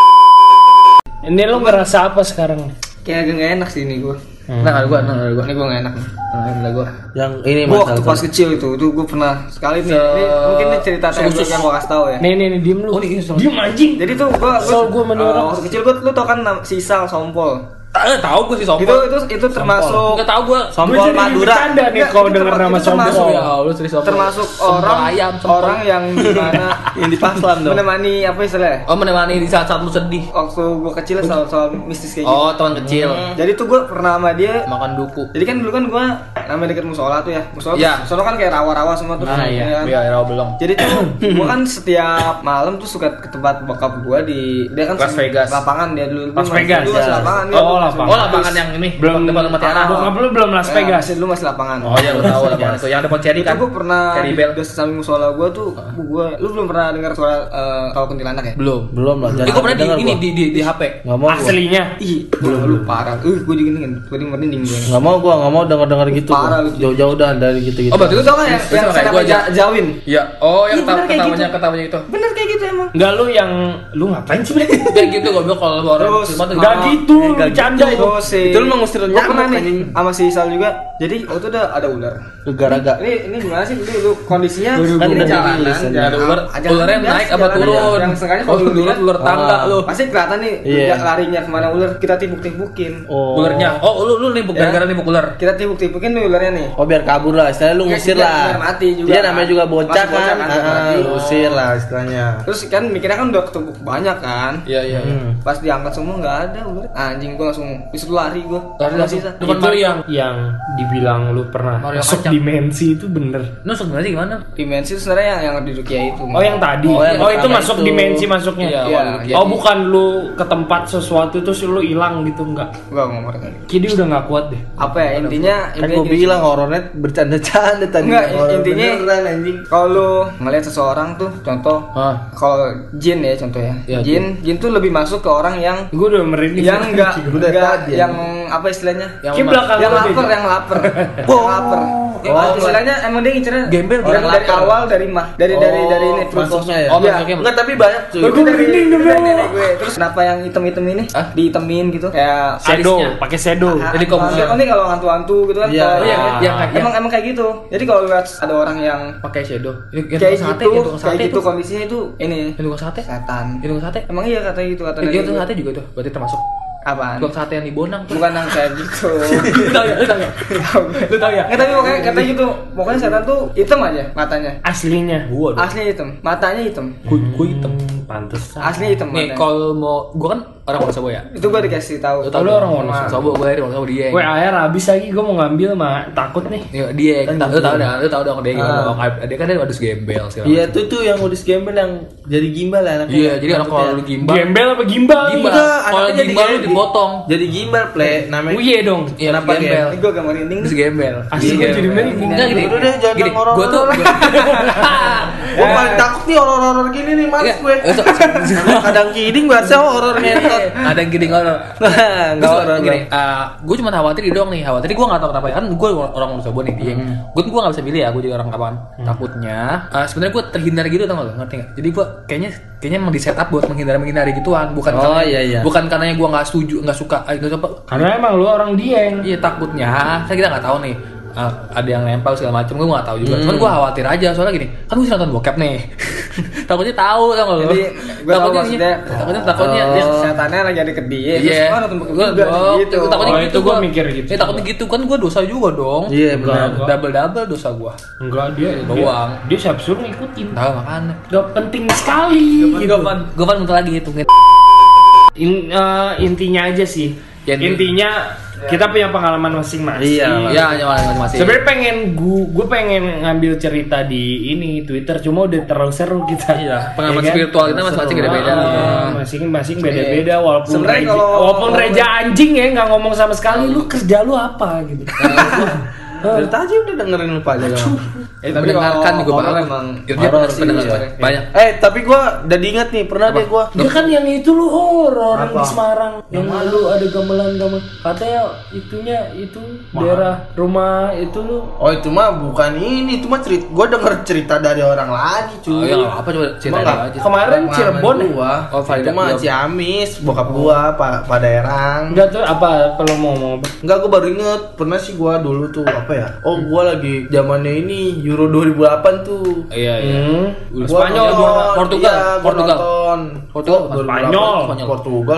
[SPEAKER 4] Ini lo ngerasa apa sekarang?
[SPEAKER 5] Kayak agak enggak enak sih ini gua.
[SPEAKER 2] Nah, ada gue, nah, ada gue.
[SPEAKER 5] Ini gua enggak enak.
[SPEAKER 2] Nah, ada gue.
[SPEAKER 3] Yang ini masalah
[SPEAKER 5] waktu pas kecil itu, itu gua pernah sekali nih. Ini mungkin ini cerita
[SPEAKER 2] Khusus.
[SPEAKER 5] yang gua kasih tahu ya.
[SPEAKER 4] Nih nih nih diem lu.
[SPEAKER 2] Oh, ini sama-
[SPEAKER 4] Diem anjing.
[SPEAKER 5] Jadi tuh gua
[SPEAKER 4] sama dia orang.
[SPEAKER 5] eh, waktu kecil gua lu tau kan si Sal Sompol.
[SPEAKER 2] Eh, tahu gue sih
[SPEAKER 5] Itu
[SPEAKER 2] sompol.
[SPEAKER 5] itu itu termasuk
[SPEAKER 2] Enggak tahu gue.
[SPEAKER 4] Gue
[SPEAKER 3] Sompol
[SPEAKER 4] jadi
[SPEAKER 3] Madura.
[SPEAKER 4] bercanda nih
[SPEAKER 5] Enggak,
[SPEAKER 4] kalau
[SPEAKER 5] itu
[SPEAKER 4] denger
[SPEAKER 5] termasuk-
[SPEAKER 4] nama
[SPEAKER 5] itu
[SPEAKER 4] sombong.
[SPEAKER 5] termasuk-
[SPEAKER 2] Ya, lu serius sompol.
[SPEAKER 5] termasuk orang
[SPEAKER 2] ayam,
[SPEAKER 5] orang yang di mana
[SPEAKER 3] yang di Paslam dong.
[SPEAKER 5] menemani apa istilahnya?
[SPEAKER 2] Oh, menemani di saat-saat lu sedih.
[SPEAKER 5] Waktu gua kecil soal soal mistis kayak gitu.
[SPEAKER 2] Oh, teman kecil.
[SPEAKER 5] Jadi tuh gua pernah sama dia
[SPEAKER 2] Makan duku.
[SPEAKER 5] Jadi kan dulu kan gua namanya deket musola tuh ya. Musola
[SPEAKER 2] Iya.
[SPEAKER 5] tuh, sono kan kayak rawa-rawa semua tuh.
[SPEAKER 2] Ah, iya.
[SPEAKER 5] kan?
[SPEAKER 2] Iya, rawa belum.
[SPEAKER 5] Jadi tuh gua kan setiap malam tuh suka ke tempat bokap gua di dia kan
[SPEAKER 2] Las Vegas.
[SPEAKER 5] lapangan dia dulu.
[SPEAKER 4] Las Vegas, ya.
[SPEAKER 5] lapangan.
[SPEAKER 4] Oh, lapangan.
[SPEAKER 2] Oh, lapangan yang ini
[SPEAKER 4] Belum
[SPEAKER 2] depan rumah Tiara.
[SPEAKER 5] Ah,
[SPEAKER 4] Bokap lu belum Las
[SPEAKER 5] Ya,
[SPEAKER 4] Vegas.
[SPEAKER 5] masih dulu masih lapangan.
[SPEAKER 2] Oh iya, gue tahu lapangan itu. Yang depan Cherry kan.
[SPEAKER 5] gua pernah
[SPEAKER 2] Cherry Bell.
[SPEAKER 5] di samping musola gua tuh gua lu belum pernah dengar suara eh, tahu kuntilanak ya?
[SPEAKER 2] Belum.
[SPEAKER 3] Belum lah.
[SPEAKER 2] Eh, gue pernah di ini
[SPEAKER 3] gua.
[SPEAKER 2] di di di HP.
[SPEAKER 3] Nggak mau gua.
[SPEAKER 4] Aslinya.
[SPEAKER 5] Ih, belum lu parah. Uh, gua nih, gua di merinding gua.
[SPEAKER 3] Nggak mau gua, nggak mau denger-denger gitu. gua.
[SPEAKER 5] Parah lu.
[SPEAKER 3] Jauh-jauh dah dari gitu-gitu.
[SPEAKER 2] Oh, berarti
[SPEAKER 5] Lu tau kan yang,
[SPEAKER 2] Terus
[SPEAKER 5] yang
[SPEAKER 2] gua.
[SPEAKER 5] Jawin?
[SPEAKER 2] Iya. Oh, yang ketawanya
[SPEAKER 5] gitu.
[SPEAKER 2] ketawanya itu.
[SPEAKER 5] Bener kayak.
[SPEAKER 4] Enggak lu yang lu ngapain sih?
[SPEAKER 2] Kayak gitu goblok kalau lu orang
[SPEAKER 5] Terus,
[SPEAKER 2] siluman tuh
[SPEAKER 4] Enggak
[SPEAKER 5] Ah,
[SPEAKER 4] gitu,
[SPEAKER 3] eh,
[SPEAKER 4] bercanda itu.
[SPEAKER 5] Oh, si
[SPEAKER 3] Itu lu mengusir nyamuk,
[SPEAKER 5] pernah nih sama si Isal juga. Jadi waktu itu ada ada ular.
[SPEAKER 3] Gara-gara
[SPEAKER 5] Ini ini gimana sih dulu, dulu kondisinya kan ini jalanan,
[SPEAKER 3] udah
[SPEAKER 5] jalan
[SPEAKER 2] Ada ular, ularnya naik apa turun?
[SPEAKER 5] aja. Yang sengaja kalau
[SPEAKER 2] Oh,
[SPEAKER 5] lu
[SPEAKER 2] ular
[SPEAKER 5] lihat
[SPEAKER 2] ular tangga
[SPEAKER 3] Ah.
[SPEAKER 2] lu.
[SPEAKER 5] pasti kelihatan nih
[SPEAKER 3] Iya.
[SPEAKER 5] dia larinya ke mana ular kita tibuk-tibukin.
[SPEAKER 3] Oh.
[SPEAKER 2] Ularnya. Oh, lu lu nimbuk
[SPEAKER 5] Ya.
[SPEAKER 2] gara-gara nimbuk ular.
[SPEAKER 5] Kita tibuk-tibukin nih ularnya nih.
[SPEAKER 3] Oh biar kabur lah, istilahnya lu
[SPEAKER 5] Biar-
[SPEAKER 3] ngusir lah.
[SPEAKER 5] juga
[SPEAKER 3] Iya
[SPEAKER 5] kan.
[SPEAKER 3] namanya juga bocah kan.
[SPEAKER 5] kan, biar
[SPEAKER 3] Ah,
[SPEAKER 5] mati.
[SPEAKER 3] lu usir lah istilahnya.
[SPEAKER 5] Terus kan mikirnya kan udah ketumbuk banyak kan.
[SPEAKER 2] Iya, iya. iya.
[SPEAKER 3] Hmm.
[SPEAKER 5] Pas diangkat semua nggak ada ular. Anjing gua langsung di situ lari gua.
[SPEAKER 2] Lari langsung. Depan
[SPEAKER 4] itu
[SPEAKER 2] Mario.
[SPEAKER 4] yang yang dibilang lu pernah
[SPEAKER 2] Mario
[SPEAKER 4] masuk
[SPEAKER 2] kacang.
[SPEAKER 4] dimensi itu bener.
[SPEAKER 2] Lu sebenarnya gimana?
[SPEAKER 5] Dimensi itu sebenarnya yang yang di Rukia itu.
[SPEAKER 4] Oh yang tadi.
[SPEAKER 3] Oh,
[SPEAKER 4] Oh,
[SPEAKER 3] yang
[SPEAKER 4] itu
[SPEAKER 3] pertama
[SPEAKER 4] masuk
[SPEAKER 3] itu.
[SPEAKER 4] dimensi masuknya.
[SPEAKER 2] Iya,
[SPEAKER 5] Iya,
[SPEAKER 2] awal.
[SPEAKER 4] Oh bukan lu ke tempat sesuatu terus lu hilang gitu enggak.
[SPEAKER 5] Gua ngomong tadi.
[SPEAKER 4] Kidi udah nggak kuat deh.
[SPEAKER 5] Apa ya intinya
[SPEAKER 3] Kan
[SPEAKER 5] gini.
[SPEAKER 3] bilang horornya bercanda-canda tadi.
[SPEAKER 5] Enggak,
[SPEAKER 3] Horor
[SPEAKER 5] intinya kalau lu ngelihat seseorang tuh contoh
[SPEAKER 2] Hah.
[SPEAKER 5] Kalau jin ya contoh ya.
[SPEAKER 2] Iya,
[SPEAKER 5] jin, jin tuh lebih masuk ke orang yang
[SPEAKER 4] Gue udah merinding.
[SPEAKER 5] yang enggak enggak yang apa istilahnya?
[SPEAKER 2] Yang
[SPEAKER 4] belakang
[SPEAKER 5] yang
[SPEAKER 4] lu
[SPEAKER 5] lapar, yang lapar. yang lapar.
[SPEAKER 3] Oh,
[SPEAKER 5] Oh, istilahnya emang dia ngincernya
[SPEAKER 2] Gembel,
[SPEAKER 5] dari,
[SPEAKER 2] orang
[SPEAKER 5] dari
[SPEAKER 2] lapar.
[SPEAKER 5] awal dari mah dari dari
[SPEAKER 3] Oh,
[SPEAKER 5] dari ini
[SPEAKER 3] masuknya ya?
[SPEAKER 2] Oh,
[SPEAKER 5] Iya.
[SPEAKER 2] masuknya.
[SPEAKER 3] Enggak tapi banyak cuy.
[SPEAKER 5] Dari,
[SPEAKER 4] merinding dulu.
[SPEAKER 5] gue. Terus kenapa yang hitam-hitam ini
[SPEAKER 2] Hah?
[SPEAKER 5] dihitemin gitu? Kayak
[SPEAKER 4] Shadow, pakai shadow.
[SPEAKER 5] Ah,
[SPEAKER 2] Jadi
[SPEAKER 5] hantu-
[SPEAKER 2] komputer.
[SPEAKER 5] hantu- nih kalau hantu-hantu gitu kan.
[SPEAKER 3] Iya,
[SPEAKER 5] kalau-
[SPEAKER 2] iya,
[SPEAKER 5] yang-
[SPEAKER 2] yang- yang-
[SPEAKER 5] emang emang kayak gitu. Jadi kalau lihat ada orang yang
[SPEAKER 2] pakai shadow. Ini yang
[SPEAKER 5] kayak gitu,
[SPEAKER 2] yang
[SPEAKER 5] kayak gitu
[SPEAKER 2] itu.
[SPEAKER 5] kondisinya itu ini
[SPEAKER 2] Yang tukang sate?
[SPEAKER 5] setan.
[SPEAKER 2] Yang tukang sate?
[SPEAKER 5] Emang iya kata gitu kata
[SPEAKER 2] Eh, Dia tukang sate juga tuh. Berarti termasuk
[SPEAKER 5] Apaan?
[SPEAKER 2] tukang sate yang di Bonang tuh.
[SPEAKER 5] Bukan yang kayak gitu.
[SPEAKER 2] Lu tahu ya? Lu tahu ya? Lu tahu ya?
[SPEAKER 5] Nggak, tapi pokoknya kata gitu. Pokoknya setan tuh hitam aja matanya.
[SPEAKER 4] Aslinya.
[SPEAKER 2] Gua dong.
[SPEAKER 5] Aslinya hitam, matanya hitam.
[SPEAKER 2] Gua gua hitam.
[SPEAKER 4] Hmm, pantesan.
[SPEAKER 5] Aslinya hitam
[SPEAKER 2] Nih, kalau mau gua kan orang Wonosobo ya.
[SPEAKER 5] Itu gua dikasih tahu.
[SPEAKER 2] Lu tahu
[SPEAKER 4] lu orang
[SPEAKER 2] Wonosobo, gua dari Wonosobo dia.
[SPEAKER 4] Gue air habis lagi gue mau ngambil mah takut nih.
[SPEAKER 2] Iya, dia lu tahu dah, lu tahu dong dia gimana
[SPEAKER 3] Ah.
[SPEAKER 2] Dia kan dia modus gembel segala
[SPEAKER 3] Iya tuh tuh yang modus gembel yang jadi gimbal ya anaknya.
[SPEAKER 2] Iya, jadi orang kalau lu gimbal,
[SPEAKER 4] Gembel apa gimbal?
[SPEAKER 2] gimbal. Kalau gimbal lu dipotong.
[SPEAKER 3] Jadi gimbal play namanya.
[SPEAKER 4] Uye dong.
[SPEAKER 2] Iya,
[SPEAKER 3] Kenapa
[SPEAKER 2] gembel.
[SPEAKER 5] Ini gua gak merinding.
[SPEAKER 2] Terus gembel.
[SPEAKER 4] Asli gua jadi merinding.
[SPEAKER 2] Enggak gini.
[SPEAKER 3] Udah deh, jangan
[SPEAKER 2] gini.
[SPEAKER 3] ngorok-ngorok
[SPEAKER 2] Gua tuh
[SPEAKER 3] Gue paling takut nih horor-horor gini nih mas
[SPEAKER 2] Iya.
[SPEAKER 3] gue. Kadang kidding bahasa horor ngentot.
[SPEAKER 2] ada yang gini horor.
[SPEAKER 3] Enggak
[SPEAKER 2] Terus
[SPEAKER 3] horor.
[SPEAKER 2] gini, gue cuma khawatir doang nih, khawatir gue gak tau kenapa ya kan gue orang Wonosobo nih dia, gue gue gak bisa pilih ya, gue jadi orang kapan. Takutnya, eh, sebenarnya gue terhindar gitu tau gak ngerti gak? Jadi gue kayaknya kayaknya emang di setup buat menghindar menghindari gituan, bukan
[SPEAKER 3] Oh,
[SPEAKER 2] karena
[SPEAKER 3] iya, iya.
[SPEAKER 2] bukan karena gue nggak setuju nggak suka, eh, nggak suka.
[SPEAKER 4] Karena emang lu orang dieng.
[SPEAKER 2] Iya takutnya, saya kita nggak tahu nih. Eh, ada yang nempel segala macam gue nggak tahu juga. Cuman gue khawatir aja soalnya gini, kan gue sih nonton bokep nih. takutnya tahu tau gak lo?
[SPEAKER 5] Jadi gua tahu maksudnya.
[SPEAKER 2] takutnya takutnya
[SPEAKER 5] Dia
[SPEAKER 2] dia
[SPEAKER 5] setannya lagi ada ke dia. Terus
[SPEAKER 2] Iya.
[SPEAKER 5] gua nonton buku
[SPEAKER 2] Gua-
[SPEAKER 5] juga
[SPEAKER 2] gua-
[SPEAKER 5] gitu.
[SPEAKER 2] Takutnya
[SPEAKER 4] Oh,
[SPEAKER 2] gitu
[SPEAKER 4] gua. mikir gitu.
[SPEAKER 2] Eh, takutnya gitu kan gua dosa juga dong.
[SPEAKER 3] Iya benar.
[SPEAKER 4] Enggak.
[SPEAKER 2] Double double dosa gua.
[SPEAKER 4] Enggak dia
[SPEAKER 2] Doang.
[SPEAKER 4] Dia, dia siap suruh ngikutin.
[SPEAKER 2] Tahu makanya.
[SPEAKER 4] Gak penting sekali.
[SPEAKER 2] Gua kan bentar lagi hitung
[SPEAKER 4] In- eh, intinya aja sih.
[SPEAKER 2] Yang di-
[SPEAKER 4] intinya kita punya pengalaman masing-masing.
[SPEAKER 3] Iya.
[SPEAKER 2] Iya, hanya masing-masing.
[SPEAKER 4] Sebenarnya pengen gua gue pengen ngambil cerita di ini Twitter cuma udah terlalu seru kita.
[SPEAKER 2] Iya, pengalaman
[SPEAKER 4] Ya kan?
[SPEAKER 2] spiritual kita masing-masing beda-beda.
[SPEAKER 4] Ah, Masing-masing beda-beda walaupun
[SPEAKER 5] Sebenarnya
[SPEAKER 4] reja,
[SPEAKER 5] kalau-
[SPEAKER 4] walaupun reja anjing ya nggak ngomong sama sekali lu kerja lu apa gitu.
[SPEAKER 3] Dari tadi udah dengerin lu pada dong.
[SPEAKER 5] Eh, tapi
[SPEAKER 2] mendengarkan
[SPEAKER 5] kalau
[SPEAKER 2] juga bagus.
[SPEAKER 5] emang
[SPEAKER 2] dia
[SPEAKER 3] horor sih, iya.
[SPEAKER 2] banyak.
[SPEAKER 3] Eh tapi gua udah diingat nih pernah deh gua.
[SPEAKER 4] Dia kan yang itu lu horor yang di? Semarang yang lu ada gamelan-gamelan katanya itunya itu daerah rumah itu lu
[SPEAKER 3] Oh itu mah bukan ini, itu mah cerita. Gua denger cerita dari orang lagi
[SPEAKER 2] Oh,
[SPEAKER 3] cuy.
[SPEAKER 2] ya nggak apa coba cerita aja.
[SPEAKER 4] Kemarin Cirebon ya?
[SPEAKER 3] gua.
[SPEAKER 2] Oh,
[SPEAKER 3] itu mah
[SPEAKER 2] belum.
[SPEAKER 3] Ciamis, bokap gua, pak pak daerah.
[SPEAKER 4] enggak tuh apa perlu mau apa?
[SPEAKER 3] Enggak, gue baru inget pernah sih gua dulu tuh apa ya? Oh, gua lagi zamannya ini Euro 2008 tuh.
[SPEAKER 2] Iya, iya.
[SPEAKER 4] Hmm.
[SPEAKER 2] Spanyol
[SPEAKER 3] nonton,
[SPEAKER 2] Portugal,
[SPEAKER 3] iya,
[SPEAKER 2] Portugal.
[SPEAKER 3] nonton.
[SPEAKER 2] Portugal,
[SPEAKER 3] Oh, 2008,
[SPEAKER 4] Spanyol.
[SPEAKER 3] Portugal,
[SPEAKER 2] Oh,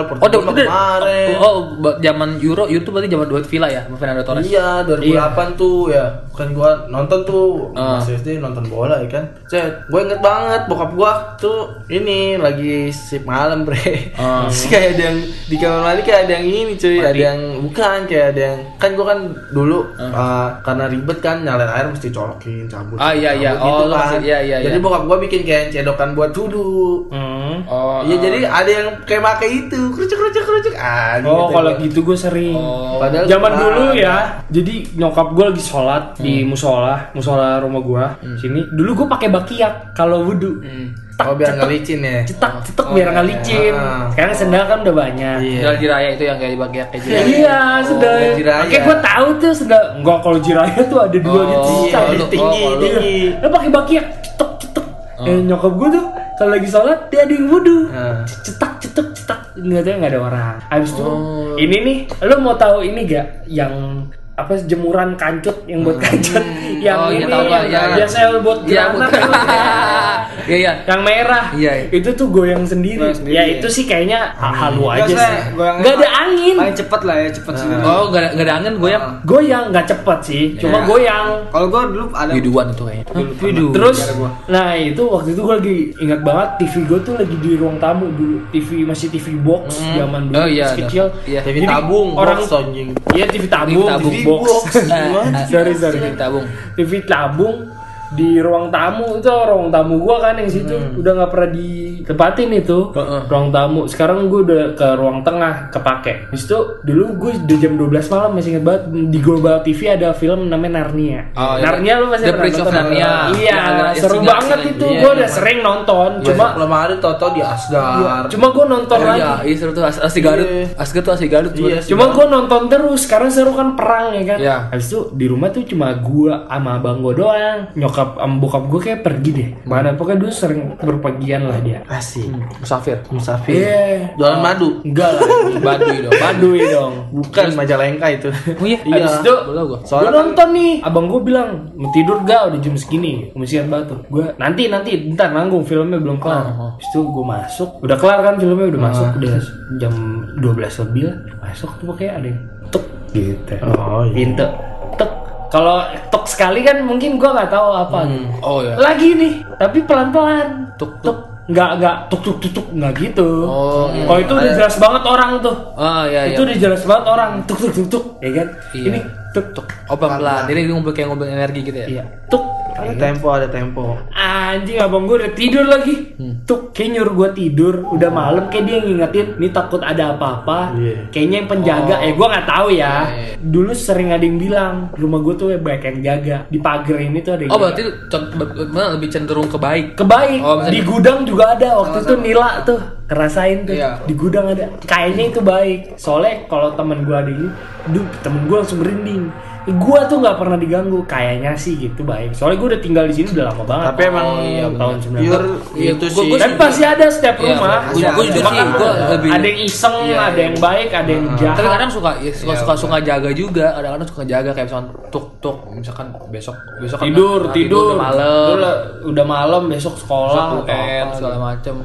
[SPEAKER 3] Portugal
[SPEAKER 2] udah, udah.
[SPEAKER 3] kemarin.
[SPEAKER 2] Oh, oh, zaman Euro, Euro tuh berarti zaman duet Villa ya, Fernando Torres.
[SPEAKER 3] Iya, 2008 tuh ya. Kan gua nonton tuh
[SPEAKER 2] Ah.
[SPEAKER 3] masih SD nonton bola ya kan. Cet, gue inget banget bokap gua tuh ini lagi sip malam, Bre.
[SPEAKER 2] Ah.
[SPEAKER 3] Terus kayak ada yang di kamar mandi kayak ada yang ini cuy,
[SPEAKER 2] Mandi.
[SPEAKER 3] ada yang bukan kayak ada yang kan gua kan dulu uh, karena ribet kan nyalain air mesti colokin cabut.
[SPEAKER 2] Ah, iya, iya. Oh, lu masih- iya, iya,
[SPEAKER 3] Jadi
[SPEAKER 2] iya.
[SPEAKER 3] bokap gua bikin kayak cedokan buat wudhu.
[SPEAKER 4] Hmm.
[SPEAKER 2] Oh,
[SPEAKER 3] Iya
[SPEAKER 2] oh.
[SPEAKER 3] jadi ada yang kayak pakai itu, kerucuk kerucuk kerucuk. Ah,
[SPEAKER 4] Oh, kalau
[SPEAKER 3] gua.
[SPEAKER 4] gitu gue sering.
[SPEAKER 2] Oh.
[SPEAKER 3] Padahal
[SPEAKER 4] Zaman
[SPEAKER 3] gua-
[SPEAKER 4] dulu ya, jadi nyokap gue lagi sholat di musola, musola rumah gue sini. Dulu gue pakai bakiak kalau wudhu.
[SPEAKER 3] Oh biar nggak licin ya.
[SPEAKER 4] Cetak, cetak
[SPEAKER 2] Oh,
[SPEAKER 4] biar nggak
[SPEAKER 2] iya.
[SPEAKER 4] licin.
[SPEAKER 3] Ah.
[SPEAKER 4] Sekarang sendal kan udah banyak.
[SPEAKER 3] Iya.
[SPEAKER 2] Sendal jiraya itu yang kayak dibagi kayak jiraya.
[SPEAKER 4] Iya, sendal.
[SPEAKER 3] Oh, jiraya.
[SPEAKER 4] Oke, gue tahu tuh sendal. Enggak kalau jiraya tuh ada dua
[SPEAKER 2] Oh,
[SPEAKER 4] gitu.
[SPEAKER 3] Iya,
[SPEAKER 2] lu-
[SPEAKER 3] tinggi,
[SPEAKER 2] oh, lu-
[SPEAKER 3] tinggi.
[SPEAKER 4] Lo pakai bakiak, cetek, cetek. Eh, nyokap gue tuh kalau lagi sholat dia ada yang wudhu
[SPEAKER 3] Ah.
[SPEAKER 4] cetak cetak cetak nggak nggak ada orang habis itu
[SPEAKER 3] Oh.
[SPEAKER 4] ini nih lo mau tahu ini gak yang apa jemuran kancut yang buat kancut yang
[SPEAKER 2] Oh, iya,
[SPEAKER 4] ini
[SPEAKER 2] tahu, Pak.
[SPEAKER 4] yang
[SPEAKER 2] Iya, iya.
[SPEAKER 4] biasa buat granat
[SPEAKER 2] bukan. Iya, iya.
[SPEAKER 4] yang merah
[SPEAKER 2] Iya, iya.
[SPEAKER 4] itu tuh goyang sendiri,
[SPEAKER 5] Goyang sendiri,
[SPEAKER 4] ya
[SPEAKER 5] iya.
[SPEAKER 4] itu sih kayaknya halu
[SPEAKER 5] Nggak
[SPEAKER 4] aja
[SPEAKER 5] usah,
[SPEAKER 4] sih nggak ada angin
[SPEAKER 5] Paling cepet lah ya, cepet sendiri.
[SPEAKER 2] Oh, nggak ada nggak ada angin goyang.
[SPEAKER 4] goyang nggak cepet sih cuma
[SPEAKER 5] Ya.
[SPEAKER 4] goyang
[SPEAKER 5] Kalau gua dulu ada
[SPEAKER 2] Biduan itu kayaknya.
[SPEAKER 5] Vidu.
[SPEAKER 4] Terus, nah itu waktu itu gue lagi ingat banget TV gue tuh lagi di ruang tamu dulu. TV masih TV box zaman dulu
[SPEAKER 2] Oh, iya,
[SPEAKER 4] kecil.
[SPEAKER 2] Iya.
[SPEAKER 3] TV
[SPEAKER 4] Jadi
[SPEAKER 3] tabung,
[SPEAKER 4] orang. Iya TV tabung,
[SPEAKER 2] tabung.
[SPEAKER 4] TV box. sorry sorry.
[SPEAKER 2] TV tabung.
[SPEAKER 4] TV tabung di ruang tamu itu ruang tamu gua kan yang situ udah nggak pernah ditempatin itu
[SPEAKER 2] Heeh.
[SPEAKER 4] ruang tamu sekarang gue udah ke ruang tengah kepake Habis itu dulu gue udah jam 12 malam masih inget banget di Global TV ada film namanya Narnia
[SPEAKER 2] Oh, iya.
[SPEAKER 4] Narnia lu masih
[SPEAKER 2] The
[SPEAKER 4] pernah
[SPEAKER 2] Prince of
[SPEAKER 4] nonton?
[SPEAKER 2] Narnia.
[SPEAKER 4] iya
[SPEAKER 2] ada
[SPEAKER 4] seru
[SPEAKER 2] singa-
[SPEAKER 4] banget itu
[SPEAKER 2] iya,
[SPEAKER 4] gue
[SPEAKER 2] iya.
[SPEAKER 4] udah sering nonton
[SPEAKER 3] Cuma
[SPEAKER 4] cuma
[SPEAKER 3] lemari toto di Asgar.
[SPEAKER 4] cuma gue nonton
[SPEAKER 2] Oh
[SPEAKER 4] lagi
[SPEAKER 2] iya, iya seru tuh As- Asli Garut.
[SPEAKER 3] Iya.
[SPEAKER 2] Tuh Asli Garut.
[SPEAKER 3] Iya,
[SPEAKER 4] Cuma gue nonton terus, sekarang seru kan perang ya kan.
[SPEAKER 2] Iya.
[SPEAKER 4] Habis itu di rumah tuh cuma gua sama abang gua doang. Nyokap sama bokap gua kayak pergi deh. Mana pokoknya dulu sering berpergian lah dia.
[SPEAKER 3] Asik.
[SPEAKER 2] Musafir.
[SPEAKER 3] Musafir.
[SPEAKER 4] Iya.
[SPEAKER 3] Jualan madu.
[SPEAKER 4] Enggak lah.
[SPEAKER 2] Baduy dong.
[SPEAKER 4] Baduy dong.
[SPEAKER 3] Bukan Majalengka itu.
[SPEAKER 2] Oh iya.
[SPEAKER 4] Habis itu.
[SPEAKER 2] Gua
[SPEAKER 3] Soalnya kan
[SPEAKER 4] nonton nih, abang gua bilang mau tidur gak udah jam segini, kemisian batu. Gua nanti nanti bentar nanggung filmnya belum kelar.
[SPEAKER 2] Oh,
[SPEAKER 4] Habis itu gua masuk, udah kelar kan filmnya udah masuk udah jam 12 lebih lah. Masuk tuh pakai ada yang tuk gitu.
[SPEAKER 3] Oh, iya.
[SPEAKER 4] Pintu. Kalau tuk sekali kan mungkin gua nggak tahu apa. gitu.
[SPEAKER 2] Oh iya.
[SPEAKER 4] Lagi nih, tapi pelan-pelan.
[SPEAKER 2] Tuk,
[SPEAKER 4] tuk. Nggak nggak tuk tuk tuk tuk nggak gitu.
[SPEAKER 2] Oh, iya.
[SPEAKER 4] Oh itu udah jelas banget orang tuh.
[SPEAKER 2] Oh iya iya.
[SPEAKER 4] Itu udah jelas banget orang tuk tuk tuk tuk, ya kan?
[SPEAKER 2] Iya.
[SPEAKER 4] Ini tuk tuk.
[SPEAKER 2] Oh pelan-pelan. Jadi dia ngumpul kayak ngumpul energi gitu ya.
[SPEAKER 4] Iya, tuk.
[SPEAKER 3] Ada tempo, ada tempo.
[SPEAKER 4] Anjing abang gue udah tidur lagi.
[SPEAKER 2] Hmm.
[SPEAKER 4] Tuk kayak nyuruh gue tidur. Udah malam kayak dia ngingetin, nih takut ada apa-apa.
[SPEAKER 3] Iya.
[SPEAKER 4] Kayaknya yang penjaga,
[SPEAKER 2] Oh.
[SPEAKER 4] eh gue nggak tahu ya.
[SPEAKER 2] Iya, iya.
[SPEAKER 4] Dulu sering ada yang bilang rumah gue tuh banyak yang jaga. Di pagar ini tuh ada yang
[SPEAKER 2] Oh
[SPEAKER 4] jaga.
[SPEAKER 2] berarti con- be- be- lebih cenderung ke baik.
[SPEAKER 4] Kebaik.
[SPEAKER 2] Oh, misalnya-
[SPEAKER 4] di gudang juga ada waktu itu Nila tuh kerasain tuh
[SPEAKER 5] Iya.
[SPEAKER 4] di gudang ada kayaknya itu baik soalnya kalau temen gue ada ini duh temen gue langsung merinding gue tuh nggak pernah diganggu. Kayaknya sih gitu baik soalnya gue udah tinggal di sini udah lama banget.
[SPEAKER 3] Tapi emang
[SPEAKER 2] iya,
[SPEAKER 4] tahun
[SPEAKER 2] benar.
[SPEAKER 4] 90
[SPEAKER 3] Pure
[SPEAKER 2] Iya,
[SPEAKER 3] itu
[SPEAKER 2] gua-
[SPEAKER 3] sih.
[SPEAKER 2] gua
[SPEAKER 4] tapi pasti ada setiap
[SPEAKER 2] Iya,
[SPEAKER 4] rumah.
[SPEAKER 2] gua- gua juga
[SPEAKER 4] Cuma
[SPEAKER 2] sih,
[SPEAKER 4] kan
[SPEAKER 2] gua lebih-
[SPEAKER 4] ada yang iseng
[SPEAKER 2] Iya,
[SPEAKER 4] ada yang baik ada yang jahat.
[SPEAKER 2] Tapi kadang suka ya, suka suka suka jaga juga. Kadang-kadang suka jaga kayak misalkan tuk tuk misalkan besok besok kan
[SPEAKER 4] tidur
[SPEAKER 2] nah,
[SPEAKER 4] tidur.
[SPEAKER 2] udah malam.
[SPEAKER 4] Udah malam besok sekolah
[SPEAKER 2] UN segala macem.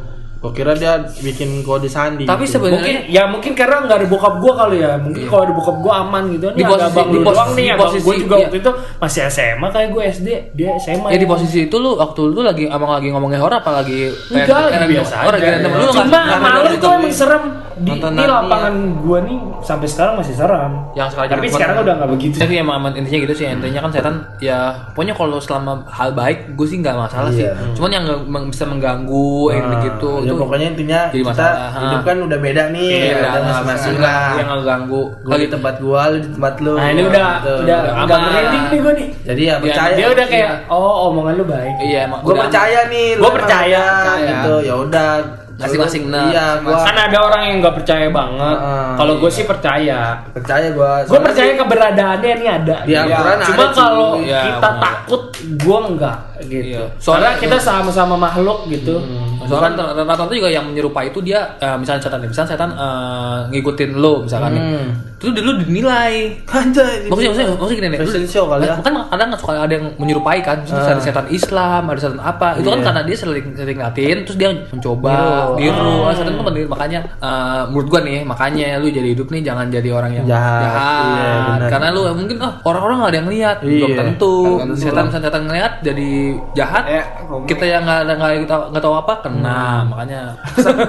[SPEAKER 3] Gua kira dia bikin kode sandi.
[SPEAKER 2] Tapi
[SPEAKER 3] gitu.
[SPEAKER 2] sebenarnya
[SPEAKER 4] mungkin ya mungkin karena nggak ada bokap gua kali ya mungkin kalau ada bokap gua aman gitu
[SPEAKER 2] Di
[SPEAKER 4] Ini ada
[SPEAKER 2] posisi-
[SPEAKER 4] abang
[SPEAKER 2] di posisi-
[SPEAKER 4] doang nih
[SPEAKER 2] di
[SPEAKER 4] abang gua
[SPEAKER 2] posisi-
[SPEAKER 4] juga
[SPEAKER 2] iya.
[SPEAKER 4] waktu itu masih SMA kayak gue SD dia SMA
[SPEAKER 2] ya di posisi itu lu waktu lu lagi emang lagi ngomongin horor apa lagi
[SPEAKER 4] enggak lagi biasa
[SPEAKER 2] random.
[SPEAKER 4] ya.
[SPEAKER 2] Lu nggak-
[SPEAKER 4] cuma malam
[SPEAKER 2] nonton
[SPEAKER 4] tuh emang serem di,
[SPEAKER 3] Nonton
[SPEAKER 4] di
[SPEAKER 3] Narnia.
[SPEAKER 4] lapangan gua nih sampai sekarang masih serem
[SPEAKER 2] Yang sekarang
[SPEAKER 4] tapi sekarang udah nggak begitu
[SPEAKER 2] Tapi emang emang intinya gitu sih intinya kan setan ya pokoknya kalau selama hal baik gue sih nggak masalah sih.
[SPEAKER 3] Iya.
[SPEAKER 2] Cuman yang nggak- bisa mengganggu yang
[SPEAKER 3] Nah,
[SPEAKER 2] gitu
[SPEAKER 3] ya
[SPEAKER 2] itu
[SPEAKER 3] pokoknya intinya
[SPEAKER 2] jadi
[SPEAKER 3] kita
[SPEAKER 2] masalah.
[SPEAKER 3] hidup kan udah beda nih,
[SPEAKER 2] Iya,
[SPEAKER 3] udah masing-masing lah.
[SPEAKER 2] yang ngeganggu.
[SPEAKER 3] Gua di tempat gua, lu di tempat lu.
[SPEAKER 4] nah ini udah
[SPEAKER 3] Gitu.
[SPEAKER 4] udah
[SPEAKER 2] aman.
[SPEAKER 4] merinding nih gua nih
[SPEAKER 3] Jadi ya
[SPEAKER 2] Iya,
[SPEAKER 3] percaya.
[SPEAKER 4] dia udah kayak
[SPEAKER 2] Iya.
[SPEAKER 4] oh omongan lu baik
[SPEAKER 2] Iya emang udah
[SPEAKER 3] percaya nih.
[SPEAKER 4] Gua Percaya.
[SPEAKER 3] Gitu. Ya udah.
[SPEAKER 2] Masing-masing benar.
[SPEAKER 3] Iya, gua
[SPEAKER 4] kan ada orang yang nggak percaya banget.
[SPEAKER 3] Heeh,
[SPEAKER 4] kalau gue
[SPEAKER 3] iya.
[SPEAKER 4] sih percaya.
[SPEAKER 3] Percaya gua.
[SPEAKER 4] gue
[SPEAKER 3] Soalnya
[SPEAKER 4] percaya keberadaannya ini ada.
[SPEAKER 3] Di Al-Quran
[SPEAKER 4] cuma kalau
[SPEAKER 2] Iya,
[SPEAKER 4] kita takut gue enggak gitu.
[SPEAKER 2] Iya.
[SPEAKER 4] soalnya
[SPEAKER 2] Soalnya-
[SPEAKER 4] kita sama-sama makhluk gitu
[SPEAKER 2] Soalnya kan rata-rata juga yang menyerupai itu dia eh, misalnya setan misalnya setan eh, ngikutin lo misalkan nih.
[SPEAKER 3] Hmm.
[SPEAKER 2] Itu dulu dinilai.
[SPEAKER 3] Anjay.
[SPEAKER 2] Maksudnya, maksudnya, maksudnya gini nih.
[SPEAKER 3] Fashion show kali ya.
[SPEAKER 2] Kan kadang suka ada yang menyerupai kan. Misalnya ada setan Islam, ada setan apa. Itu kan
[SPEAKER 3] Iya.
[SPEAKER 2] karena dia sering sering ngeliatin terus dia mencoba
[SPEAKER 3] Niru.
[SPEAKER 2] niru. Ah, setan itu meniru. makanya eh, menurut gua nih, makanya lu jadi hidup nih jangan jadi orang yang
[SPEAKER 3] Jahat. Iya, benar.
[SPEAKER 2] karena lu mungkin oh, orang-orang nggak ada yang lihat.
[SPEAKER 3] Iya.
[SPEAKER 5] Belum tentu.
[SPEAKER 2] Setan setan ngeliat jadi jahat.
[SPEAKER 5] Ya, ngomong.
[SPEAKER 2] kita yang nggak nggak kita nggak tahu apa kena makanya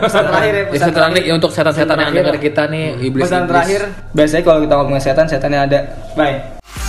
[SPEAKER 5] pesan terakhir ya
[SPEAKER 2] ya,
[SPEAKER 5] pesan
[SPEAKER 2] setan nih untuk setan-setan yang
[SPEAKER 4] terakhir.
[SPEAKER 2] dengar kita nih iblis
[SPEAKER 5] pesan terakhir. Biasanya kalau kita ngomongin setan setannya ada. Bye